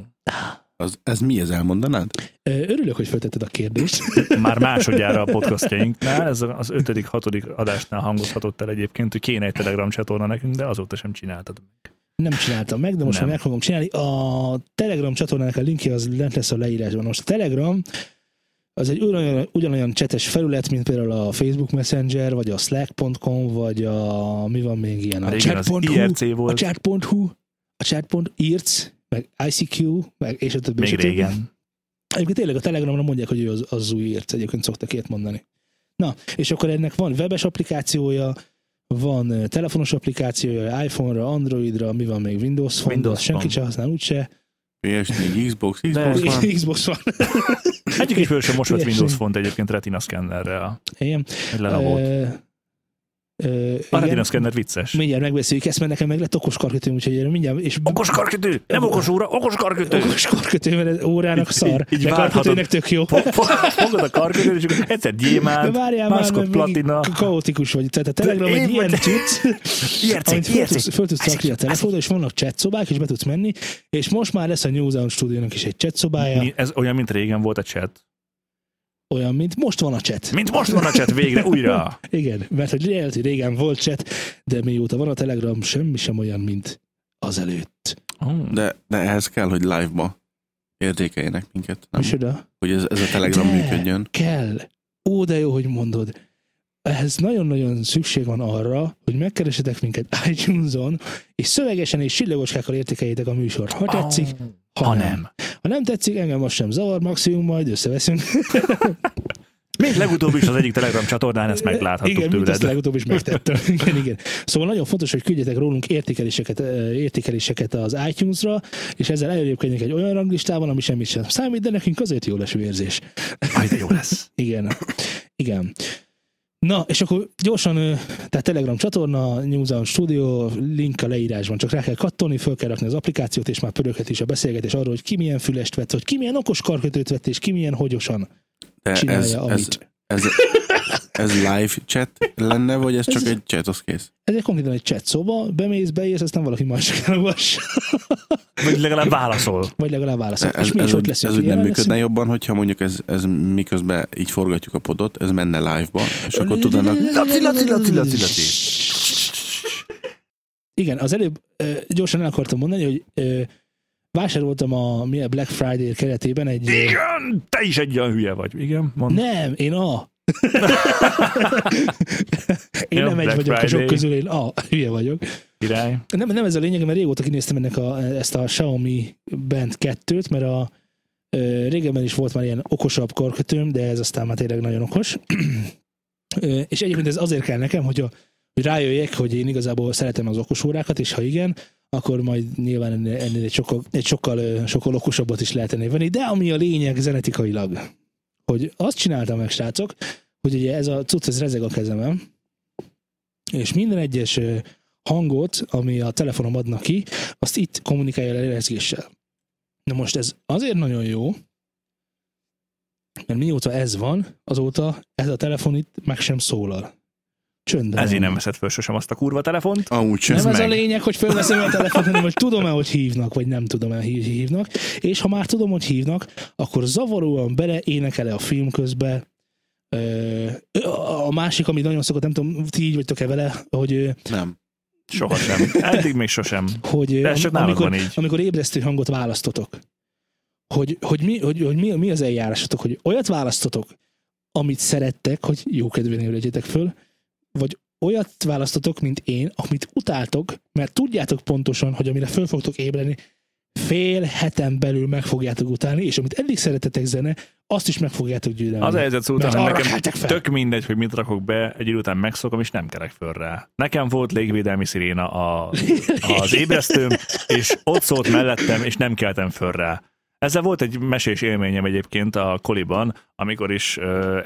Az, ez mi, ez elmondanád? Örülök, hogy feltetted a kérdést. Már másodjára a podcastjainknál, ez az ötödik, hatodik adásnál hangozhatott el egyébként, hogy kéne egy Telegram csatorna nekünk, de azóta sem csináltad meg. Nem csináltam meg, de most már meg fogom csinálni. A Telegram csatornának a linkje az lent lesz a leírásban. Most a Telegram az egy ugyanolyan, ugyanolyan csetes felület, mint például a Facebook Messenger, vagy a Slack.com, vagy a mi van még ilyen, a chat.hu, a chat.hu, a chat.irc, meg ICQ, meg és a többi. Még régen. Egyébként tényleg a Telegramra mondják, hogy ő az, az új írt, egyébként szoktak ilyet mondani. Na, és akkor ennek van webes applikációja, van telefonos applikációja, iPhone-ra, Androidra, mi van még Windows Phone, Windows senki sem használ úgyse. PS4, Xbox, Xbox De, van. Xbox van. Egyik is sem most vett Windows Phone-t egyébként Retina Scannerrel. Igen. Egy uh, Uh, a retina szkenner vicces. Mindjárt megbeszéljük ezt, mert nekem meg lett okos karkötő, úgyhogy mindjárt... És... Okos karkötő! Nem okos óra, okos karkötő! Okos karkötő, mert órának szar, így, így de karkötőnek tök jó. Fogod a karkötőt, és akkor egyszer gyémánt, máskod platina. Kaotikus vagy. Tehát a Telegram egy ilyen cucc, amit föl tudsz rakni a telefonra, és vannak chat szobák, és be tudsz menni, és most már lesz a New Zealand stúdiónak is egy chat szobája. Ez olyan, mint régen volt a chat olyan, mint most van a chat. Mint most van a chat végre, újra. Igen, mert hogy lehet, hogy régen volt chat, de mióta van a Telegram, semmi sem olyan, mint azelőtt. Oh. De, de ehhez kell, hogy live-ba értékeljenek minket. Nem? Micsoda? Hogy ez, ez a Telegram de működjön. kell. Ó, de jó, hogy mondod. Ehhez nagyon-nagyon szükség van arra, hogy megkeresetek minket iTunes-on, és szövegesen és csillagoskákkal értékeljétek a műsort. Ha tetszik, oh ha, ha nem. nem. Ha nem tetszik, engem most sem zavar, maximum majd összeveszünk. Még legutóbb is az egyik Telegram csatornán ezt megláthattuk igen, tőled. Igen, legutóbb is megtettem. igen, igen. Szóval nagyon fontos, hogy küldjetek rólunk értékeléseket, értékeléseket az iTunes-ra, és ezzel elérjük egy olyan ranglistában, ami semmi sem számít, de nekünk azért jó leső érzés. Majd jó lesz. igen. Igen. Na, és akkor gyorsan, tehát Telegram csatorna, Newsound Studio, link a leírásban, csak rá kell kattolni, föl kell rakni az applikációt, és már pöröghet is a beszélgetés arról, hogy ki milyen fülest vett, hogy ki milyen okos karkötőt vett, és ki milyen hogyosan De csinálja, ez, amit. ez, ez live chat lenne, vagy ez csak Ez- egy chat, az kész? Ez egy konkrétan egy chat szoba, bemész, beírsz, aztán valaki más elolvas, Vagy legalább válaszol. vagy legalább válaszol. Ez, és mi ez, is ott úgy- leszünk. ez úgy nem működne leszünk. jobban, hogyha mondjuk ez, ez miközben így forgatjuk a podot, ez menne live-ba, és akkor tudnának... Laci, laci, laci, laci, laci. Igen, az előbb gyorsan el akartam mondani, hogy vásároltam a mi a Black Friday keretében egy... Igen, te is egy olyan hülye vagy. Igen, mondd. Nem, én a. én Jó, nem egy Black vagyok a sok Friday. közül, én a. Hülye vagyok. Király. Nem, nem ez a lényeg, mert régóta kinéztem ennek a, ezt a Xiaomi Band 2-t, mert a ö, régebben is volt már ilyen okosabb karkötőm, de ez aztán már tényleg nagyon okos. Ö, és egyébként ez azért kell nekem, hogy, a, hogy rájöjjek, hogy én igazából szeretem az okos órákat, és ha igen, akkor majd nyilván ennél, ennél egy, sokkal, egy sokkal, sokkal okosabbat is lehet ennél venni, de ami a lényeg zenetikailag, hogy azt csináltam meg, srácok, hogy ugye ez a cucc, ez rezeg a kezemem, és minden egyes hangot, ami a telefonom adna ki, azt itt kommunikálja le rezgéssel. Na most ez azért nagyon jó, mert mióta ez van, azóta ez a telefon itt meg sem szólal. Csöndben. Ezért nem veszed föl sosem azt a kurva telefont. Amúgy. Nem ez a meg. lényeg, hogy fölveszem a telefont, hanem hogy tudom-e, hogy hívnak, vagy nem tudom-e, hogy hívnak. És ha már tudom, hogy hívnak, akkor zavaróan bele énekel-e a film közben. Ö, A másik, ami nagyon szokott, nem tudom, ti így vagytok-e vele, hogy Nem. Sohasem. Eddig még sosem. hogy De ez csak amikor, van így. amikor ébresztő hangot választotok, hogy, hogy, mi, hogy, hogy mi, mi az eljárásatok, hogy olyat választotok, amit szerettek, hogy jó kedven ébredjetek föl, vagy olyat választotok, mint én, amit utáltok, mert tudjátok pontosan, hogy amire föl fogtok ébredni, fél heten belül meg fogjátok utálni, és amit eddig szeretetek zene, azt is meg fogjátok gyűlölni. Az a helyzet szó Mert után, hogy nekem tök mindegy, hogy mit rakok be, egy idő után megszokom, és nem kerek föl rá. Nekem volt légvédelmi sziréna a, az ébresztőm, és ott szólt mellettem, és nem keltem föl rá. Ezzel volt egy mesés élményem egyébként a koliban, amikor is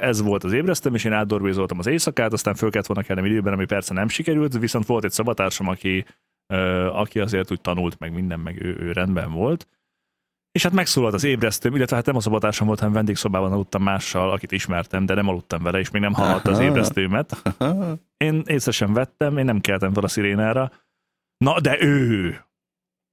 ez volt az ébresztőm, és én átdorbézoltam az éjszakát, aztán föl kellett volna kelnem időben, ami persze nem sikerült, viszont volt egy szabatársam, aki, aki azért úgy tanult, meg minden, meg ő, ő rendben volt. És hát megszólalt az ébresztőm, illetve hát nem a szabatársam volt, hanem vendégszobában aludtam mással, akit ismertem, de nem aludtam vele, és még nem hallotta az ébresztőmet. Én észre sem vettem, én nem keltem fel a szirénára. Na, de ő!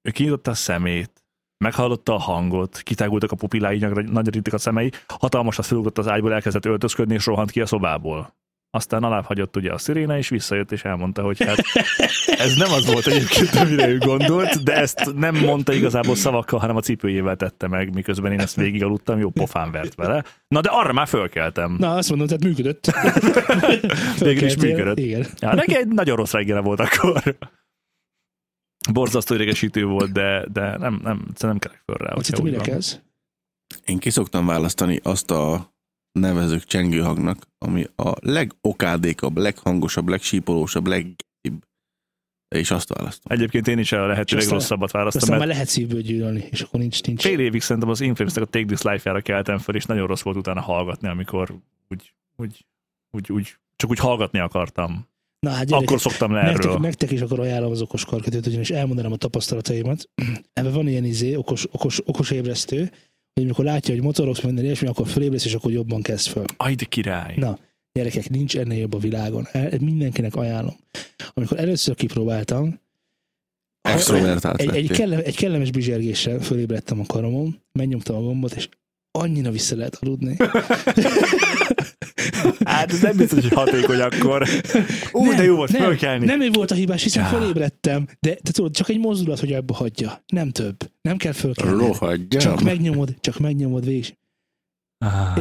Ő kinyitotta a szemét, meghallotta a hangot, kitágultak a pupillái, nagyra- nagyrítik a szemei, hatalmasat felugrott az ágyból, elkezdett öltözködni, és rohant ki a szobából. Aztán alább hagyott ugye a sziréna, és visszajött, és elmondta, hogy hát ez nem az volt egyébként, amire ő gondolt, de ezt nem mondta igazából szavakkal, hanem a cipőjével tette meg, miközben én ezt végig aludtam, jó pofán vert vele. Na de arra már fölkeltem. Na, azt mondom, tehát működött. Végül is működött. Igen. Ja, neki egy nagyon rossz reggele volt akkor. Borzasztó idegesítő volt, de, de nem, nem, nem kerek föl rá. Azt hittem, mire kezd? Én ki szoktam választani azt a nevezők csengőhangnak, ami a legokádékabb, leghangosabb, legsípolósabb, leggibb. És azt választom. Egyébként én is a lehető legrosszabbat választom, Aztán mert már lehet szívből gyűlölni, és akkor nincs, nincs. fél évig szerintem az influence a Take This Life-jára keltem fel, és nagyon rossz volt utána hallgatni, amikor úgy, úgy, úgy, úgy csak úgy hallgatni akartam. Na hát gyerekek, Akkor szoktam le erről. nektek, nektek is akkor ajánlom az okos karkötőt, ugyanis elmondanám a tapasztalataimat. Ebben van ilyen izé, okos, okos, okos ébresztő, hogy amikor látja, hogy motorogsz minden ilyesmi, akkor fölébresz, és akkor jobban kezd föl. Aj, de király. Na, gyerekek, nincs ennél jobb a világon. El, mindenkinek ajánlom. Amikor először kipróbáltam, Extrovertált egy, egy, kellem, egy kellemes bizsergéssel fölébredtem a karomon, megnyomtam a gombot, és annyira vissza lehet aludni. Hát ez nem biztos, hogy hatékony akkor. Ú, de jó volt nem, fölkelni. Nem ő volt a hibás, hiszen Ja. fölébredtem, de te tudod, csak egy mozdulat, hogy abba hagyja. Nem több. Nem kell fölkelni. Rohadjam. Csak megnyomod, csak megnyomod végig. Ah.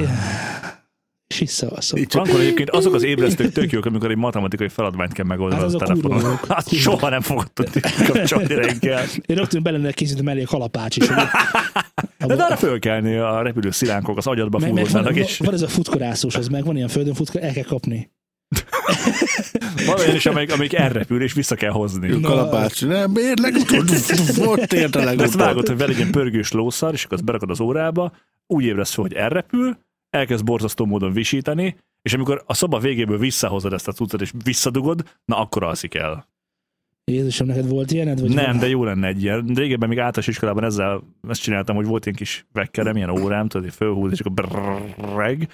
Csak- Vankor egyébként azok az ébresztők tök jók, amikor egy matematikai feladványt kell megoldani Hát az az a telefonon. Hát soha nem fogod tudni kapcsolni reggel. Én rögtön bele készítem elé a kalapács is. De, de arra fölkelni a repülő szilánkok az agyadba meg, meg van, ez a futkorászós, az meg van ilyen földön futkor, el kell kapni. van olyan is, amelyik, amelyik elrepül, és vissza kell hozni. Na. Kalapács, nem, miért legutóbb? Ott ért a De ezt legutóbb. vágod, hogy vele egy ilyen pörgős lószar, és akkor azt berakod az órába, úgy ébresz fel, hogy elrepül, elkezd borzasztó módon visítani, És amikor a szoba végéből visszahozod ezt a cuccot, és visszadugod, na akkor alszik el. Jézusom, neked volt ilyened? Vagy nem, van? de jó lenne egy ilyen. Régebben még általános iskolában ezzel ezt csináltam, hogy volt ilyen kis vekkerem, ilyen órám, tudod, hogy fölhúz, és akkor brrrreg.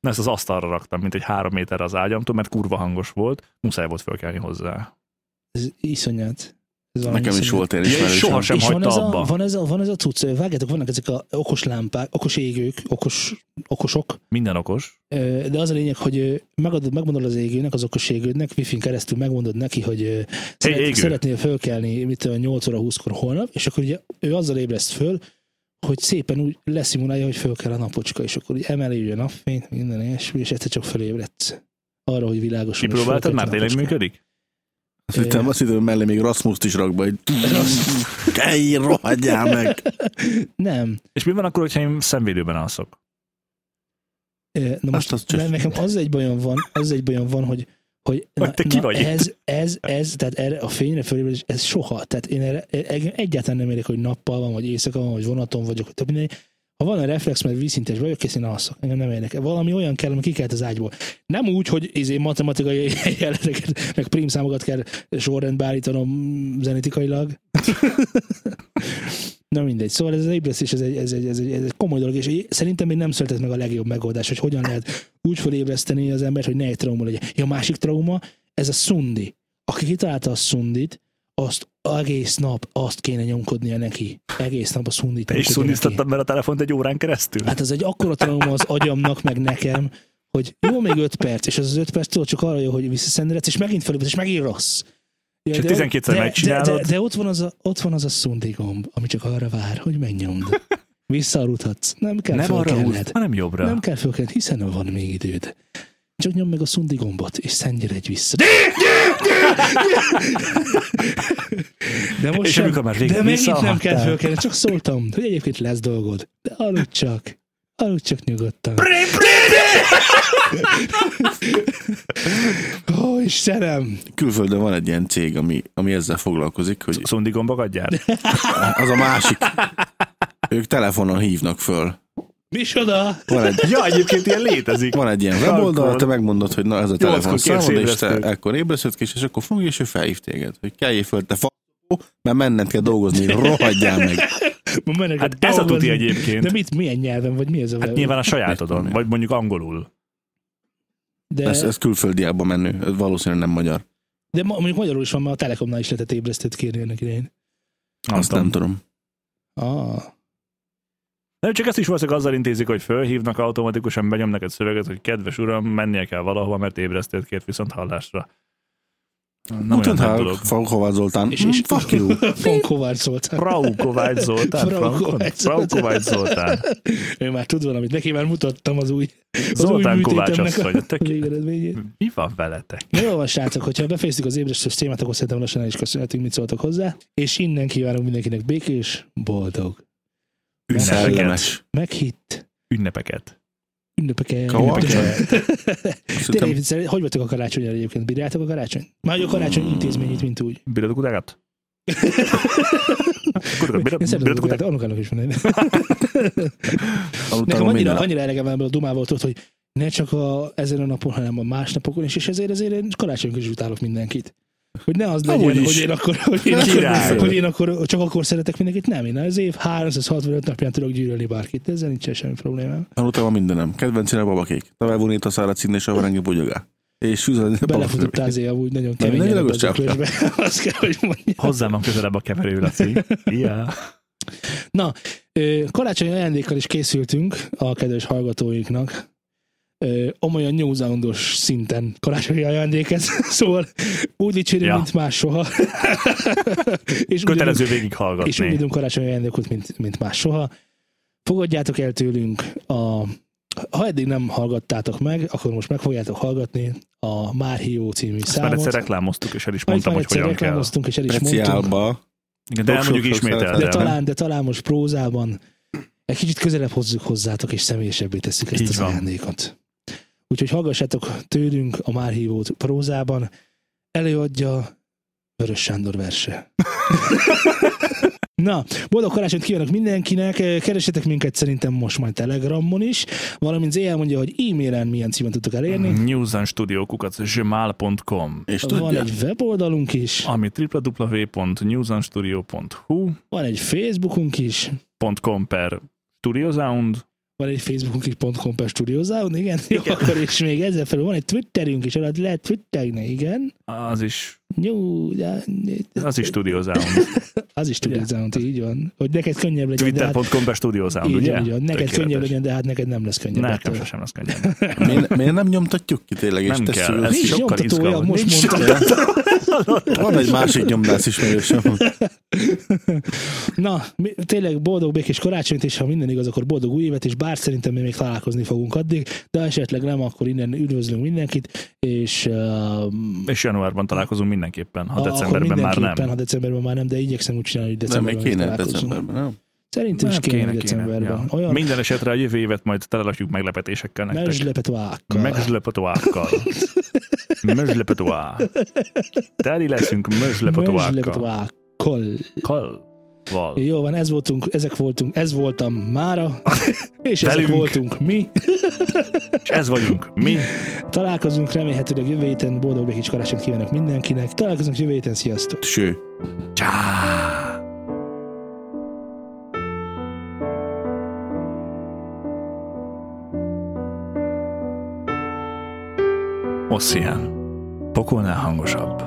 Na ezt az asztalra raktam, mint egy három méterre az ágyamtól, mert kurva hangos volt, muszáj volt fölkelni hozzá. Ez iszonyat. Nekem is volt Ja, ismerősöm. sohasem és van hagyta ez, abba. a, van, ez a, van ez a cucc, vágjátok, vannak ezek a okos lámpák, okos égők, okos, okosok, Minden okos. De az a lényeg, hogy megadod, megmondod az égőnek, az okos égődnek, wifi-n keresztül megmondod neki, hogy ö, szeret, égő. szeretnél fölkelni mit tudom, 8 óra 20-kor holnap, és akkor ugye ő azzal ébreszt föl, hogy szépen úgy leszimulálja, hogy föl kell a napocska, és akkor emeli a napfényt, minden ilyesmi, és egyszer csak fölébredsz arra, hogy világosan. és Kipróbáltad már? Tényleg működik? Azt hittem, azt hittem, mellé még Rasmuszt is rak be, hogy Ej, rohadjál meg! Nem. És mi van akkor, hogyha én szemvédőben alszok? Na most az csak- ne, nekem az egy bajom van, az egy bajom van, hogy hogy Vagy te ki vagy itt? ez, ez, ez, tehát erre a fényre fölébredés, ez soha, tehát én erre, engem egyáltalán nem érek, hogy nappal van, vagy éjszaka van, vagy vonaton vagyok, tehát minden, ha van a reflex, mert vízszintes vagyok, kész én alszok. Engem nem érdekel. Valami olyan kell, ami kikelt az ágyból. Nem úgy, hogy izé matematikai jeleneteket, meg prímszámokat kell sorrendbe állítanom zenetikailag. Na mindegy. Szóval ez az ébresztés, ez egy, ez, egy, ez, egy, ez egy komoly dolog, és szerintem még nem született meg a legjobb megoldás, hogy hogyan lehet úgy felébreszteni az embert, hogy ne egy trauma legyen. Ja, a másik trauma, ez a szundi. Aki kitalálta a szundit, azt egész nap azt kéne nyomkodnia neki. Egész nap a nyomkodnia neki. szundiztattad be a telefont egy órán keresztül? Hát ez egy akkora trauma az agyamnak, meg nekem, hogy jó, még 5 perc, és az az 5 perc tudod csak arra jó, hogy visszaszenderedsz, és megint felébredsz, és megint rossz. Ja, És de- 12-szer de, de, megcsinálod. de, de, ott van az a, ott van az a szundi gomb, ami csak arra vár, hogy megnyomd. Visszaaludhatsz. Nem kell nem arra fölkelned. hanem jobbra. Nem kell fölkelned, hiszen van még időd. Csak nyomd meg a szundi gombot, és szennyeredj vissza. De most sem, de megint nem kell fölkelni, csak szóltam, hogy egyébként lesz dolgod. De aludj csak. Aludj csak nyugodtan. Ó, Istenem! Külföldön van egy ilyen cég, ami, ami ezzel foglalkozik, hogy Szundi gombokat gyárt? az a másik. Ők telefonon hívnak föl. Micsoda? Van egy, ja, egyébként ilyen létezik. van egy ilyen weboldal, te megmondod, hogy na ez a telefon kérsz számod, és te ekkor ébresztőt kis, és akkor fogja, és ő felhív téged, hogy kelljél föl, te fa mert menned kell dolgozni, rohadjál meg. Ma mennek Hát ez a tuti egyébként. De mit, milyen nyelven, vagy mi ez a Hát nyilván a sajátodon, vagy mondjuk angolul. De, Ez, ez külföldiákban menő, ez valószínűleg nem magyar. de ma, mondjuk magyarul is van, mert a Telekomnál is lehetett ébresztőt kérni ennek idején. Azt nem tudom. Ah. Nem, csak ezt is valószínűleg azzal intézik, hogy fölhívnak automatikusan, benyomnak egy szöveget, hogy kedves uram, mennie kell valahova, mert ébresztőt kért viszont hallásra. Nem ha dolog. Hová Zoltán, És, és fuck you. Von Kovács Zoltán. Frau Kovács Zoltán. Frau? Kovács Frau Zoltán. Kovács Zoltán. Ő már tud valamit. Neki már mutattam az új, az Zoltán új Kovács asszony. Mi van veletek? Na jó van, srácok, hogyha befejeztük az ébresztős témát, akkor szerintem lassan el is köszönhetünk, mit szóltak hozzá. És innen kívánunk mindenkinek békés, boldog, Ünnepeket. Meghitt, Ünnepeket. ünnepeket. Tényleg, viccelj, hogy vagytok a karácsonyra egyébként? Bírjátok a karácsony? Már a karácsony intézményét, mint úgy. A a kutákat? kutyát, anukának is van egy. Nekem annyira, annyira elegem van ebből a dumából, tudod, hogy ne csak a, ezen a napon, hanem a más napokon is, és ezért, ezért én karácsonykor is utálok mindenkit. Hogy ne az legyen, is. hogy én akkor, hogy én, akkor, hogy én akkor csak akkor szeretek mindenkit. Nem, én az év 365 napján tudok gyűlölni bárkit, ezzel nincsen semmi problémám. Aludtam a mindenem. Kedvencén a babakék. Tovább vonít a szára cín és a varangi bugyogá. És fűzölni a Belefutottál azért amúgy nagyon Nem, kemény nagyon az öklösbe. Azt kell, hogy mondjam. Hozzám van közelebb a keverő, Laci. Ja. Na, karácsonyi ajándékkal is készültünk a kedves hallgatóinknak. Ö, Omolyan New Zealandos szinten karácsonyi ajándék ez. Szóval úgy dicsérünk, Ja. mint más soha. és Kötelező És úgy adunk karácsonyi ajándékot, mint, mint más soha. Fogadjátok el tőlünk a ha eddig nem hallgattátok meg, akkor most meg fogjátok hallgatni a Márhió című Ezt már számot. egyszer reklámoztuk, és el is mondtam, már hogy hogyan kell. reklámoztunk, és el is mondtunk. Speciálba. Igen, De elmondjuk ismételten. De talán, de talán most prózában egy kicsit közelebb hozzuk hozzátok, és személyesebbé tesszük ezt Így az van. ajándékot. Úgyhogy hallgassátok tőlünk a már hívót prózában. Előadja Vörös Sándor verse. Na, boldog karácsonyt kívánok mindenkinek, keresetek minket szerintem most majd Telegramon is, valamint Zél mondja, hogy e-mailen milyen címen tudtok elérni. newsandstudio.com És Van tudja, egy weboldalunk is, ami www.newsandstudio.hu van egy Facebookunk is, .com per StudioSound, van egy Facebookunk is .com per Studio Sound, igen, Jó, akkor és még ezzel felül van egy Twitterünk is, alatt lehet twitterni, igen. az is, Jó, de, az is StudioSound. az is Studio Sound, így van. Hogy neked könnyebb legyen, de hát, Twitter.com per StudioSound, így ugye? így van. Neked Tökéletes. könnyebb legyen, de hát neked nem lesz könnyebb. Nekem ettől. sem lesz könnyebb. miért, miért nem nyomtatjuk ki tényleg, és Nem tesszük kell, ez Nincs sokkal nyomtatója, izgalmas. most Nincs mondtam. Van egy másik nyomdász ismerősöm. Na, mi- tényleg boldog békés karácsonyt, és ha minden igaz, akkor boldog új évet, és bár szerintem mi még találkozni fogunk addig, de esetleg nem, akkor innen üdvözlünk mindenkit, és uh, És januárban találkozunk mindenképpen, ha akkor decemberben már nem. Ha decemberben már nem, de igyekszem úgy csinálni, hogy Nem, decemberben még kéne decemberben, nem? Szerintem is Nem, kéne, kéne decemberben. Ja. Olyan Minden esetre a jövő évet majd telerakjuk meglepetésekkel nektek. meslepetvákkal. Megzslepetoákkal. Mözslepetoá. Teli leszünk mözslepetoákkal. Meslepetvákkal. Kalval. Jó van, ez voltunk, ezek voltunk, ez voltam mára, és ezek Velünk. voltunk mi. És ez vagyunk mi. Találkozunk remélhetőleg jövő héten, boldog békés karácsonyt kívánok mindenkinek. Találkozunk jövő héten, sziasztok! Ső. Csá! Ossian. Pokolnál hangosabb.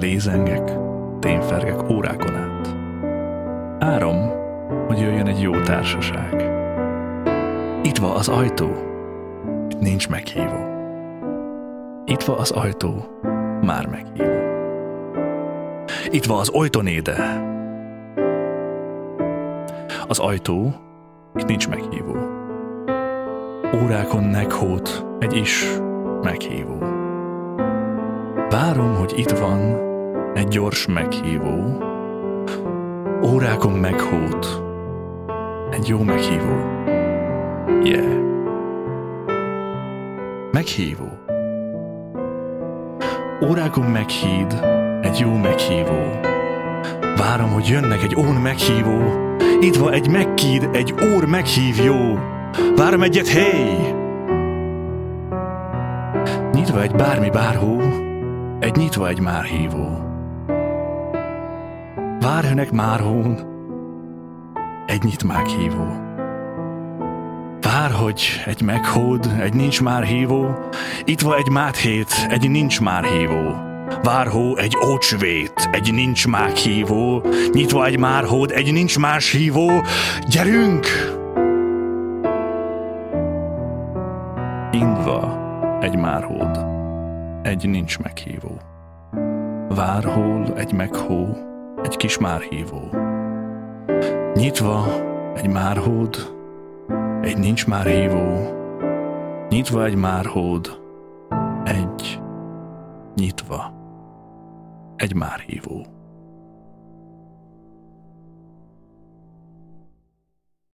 Lézengek, tényfergek órákon át. Árom, hogy jöjjön egy jó társaság. Itt van az ajtó, itt nincs meghívó. Itt van az ajtó, már meghívó. Itt van az ajtónéde. Az ajtó, itt nincs meghívó. Órákon meghót egy is meghívó. Várom, hogy itt van egy gyors meghívó. Órákon meghót egy jó meghívó. Yeah. Meghívó. Órákon meghíd egy jó meghívó. Várom, hogy jönnek egy ón meghívó. Itt van egy megkíd, egy ór meghívjó. Várom egyet, hey! Nyitva egy bármi bárhó, egy nyitva egy már hívó. Várjönek már hón, egy nyitmák hívó. Vár, hogy egy meghód, egy nincs már hívó, itt van egy máthét, egy nincs már hívó. Várhó, egy ócsvét, egy nincs már hívó, nyitva egy márhód, egy nincs más hívó. Gyerünk! Indva egy márhód, egy nincs meghívó. Várhol egy meghó, egy kis márhívó. Nyitva egy márhód, egy nincs már hívó. Nyitva egy márhód, egy nyitva egy márhívó.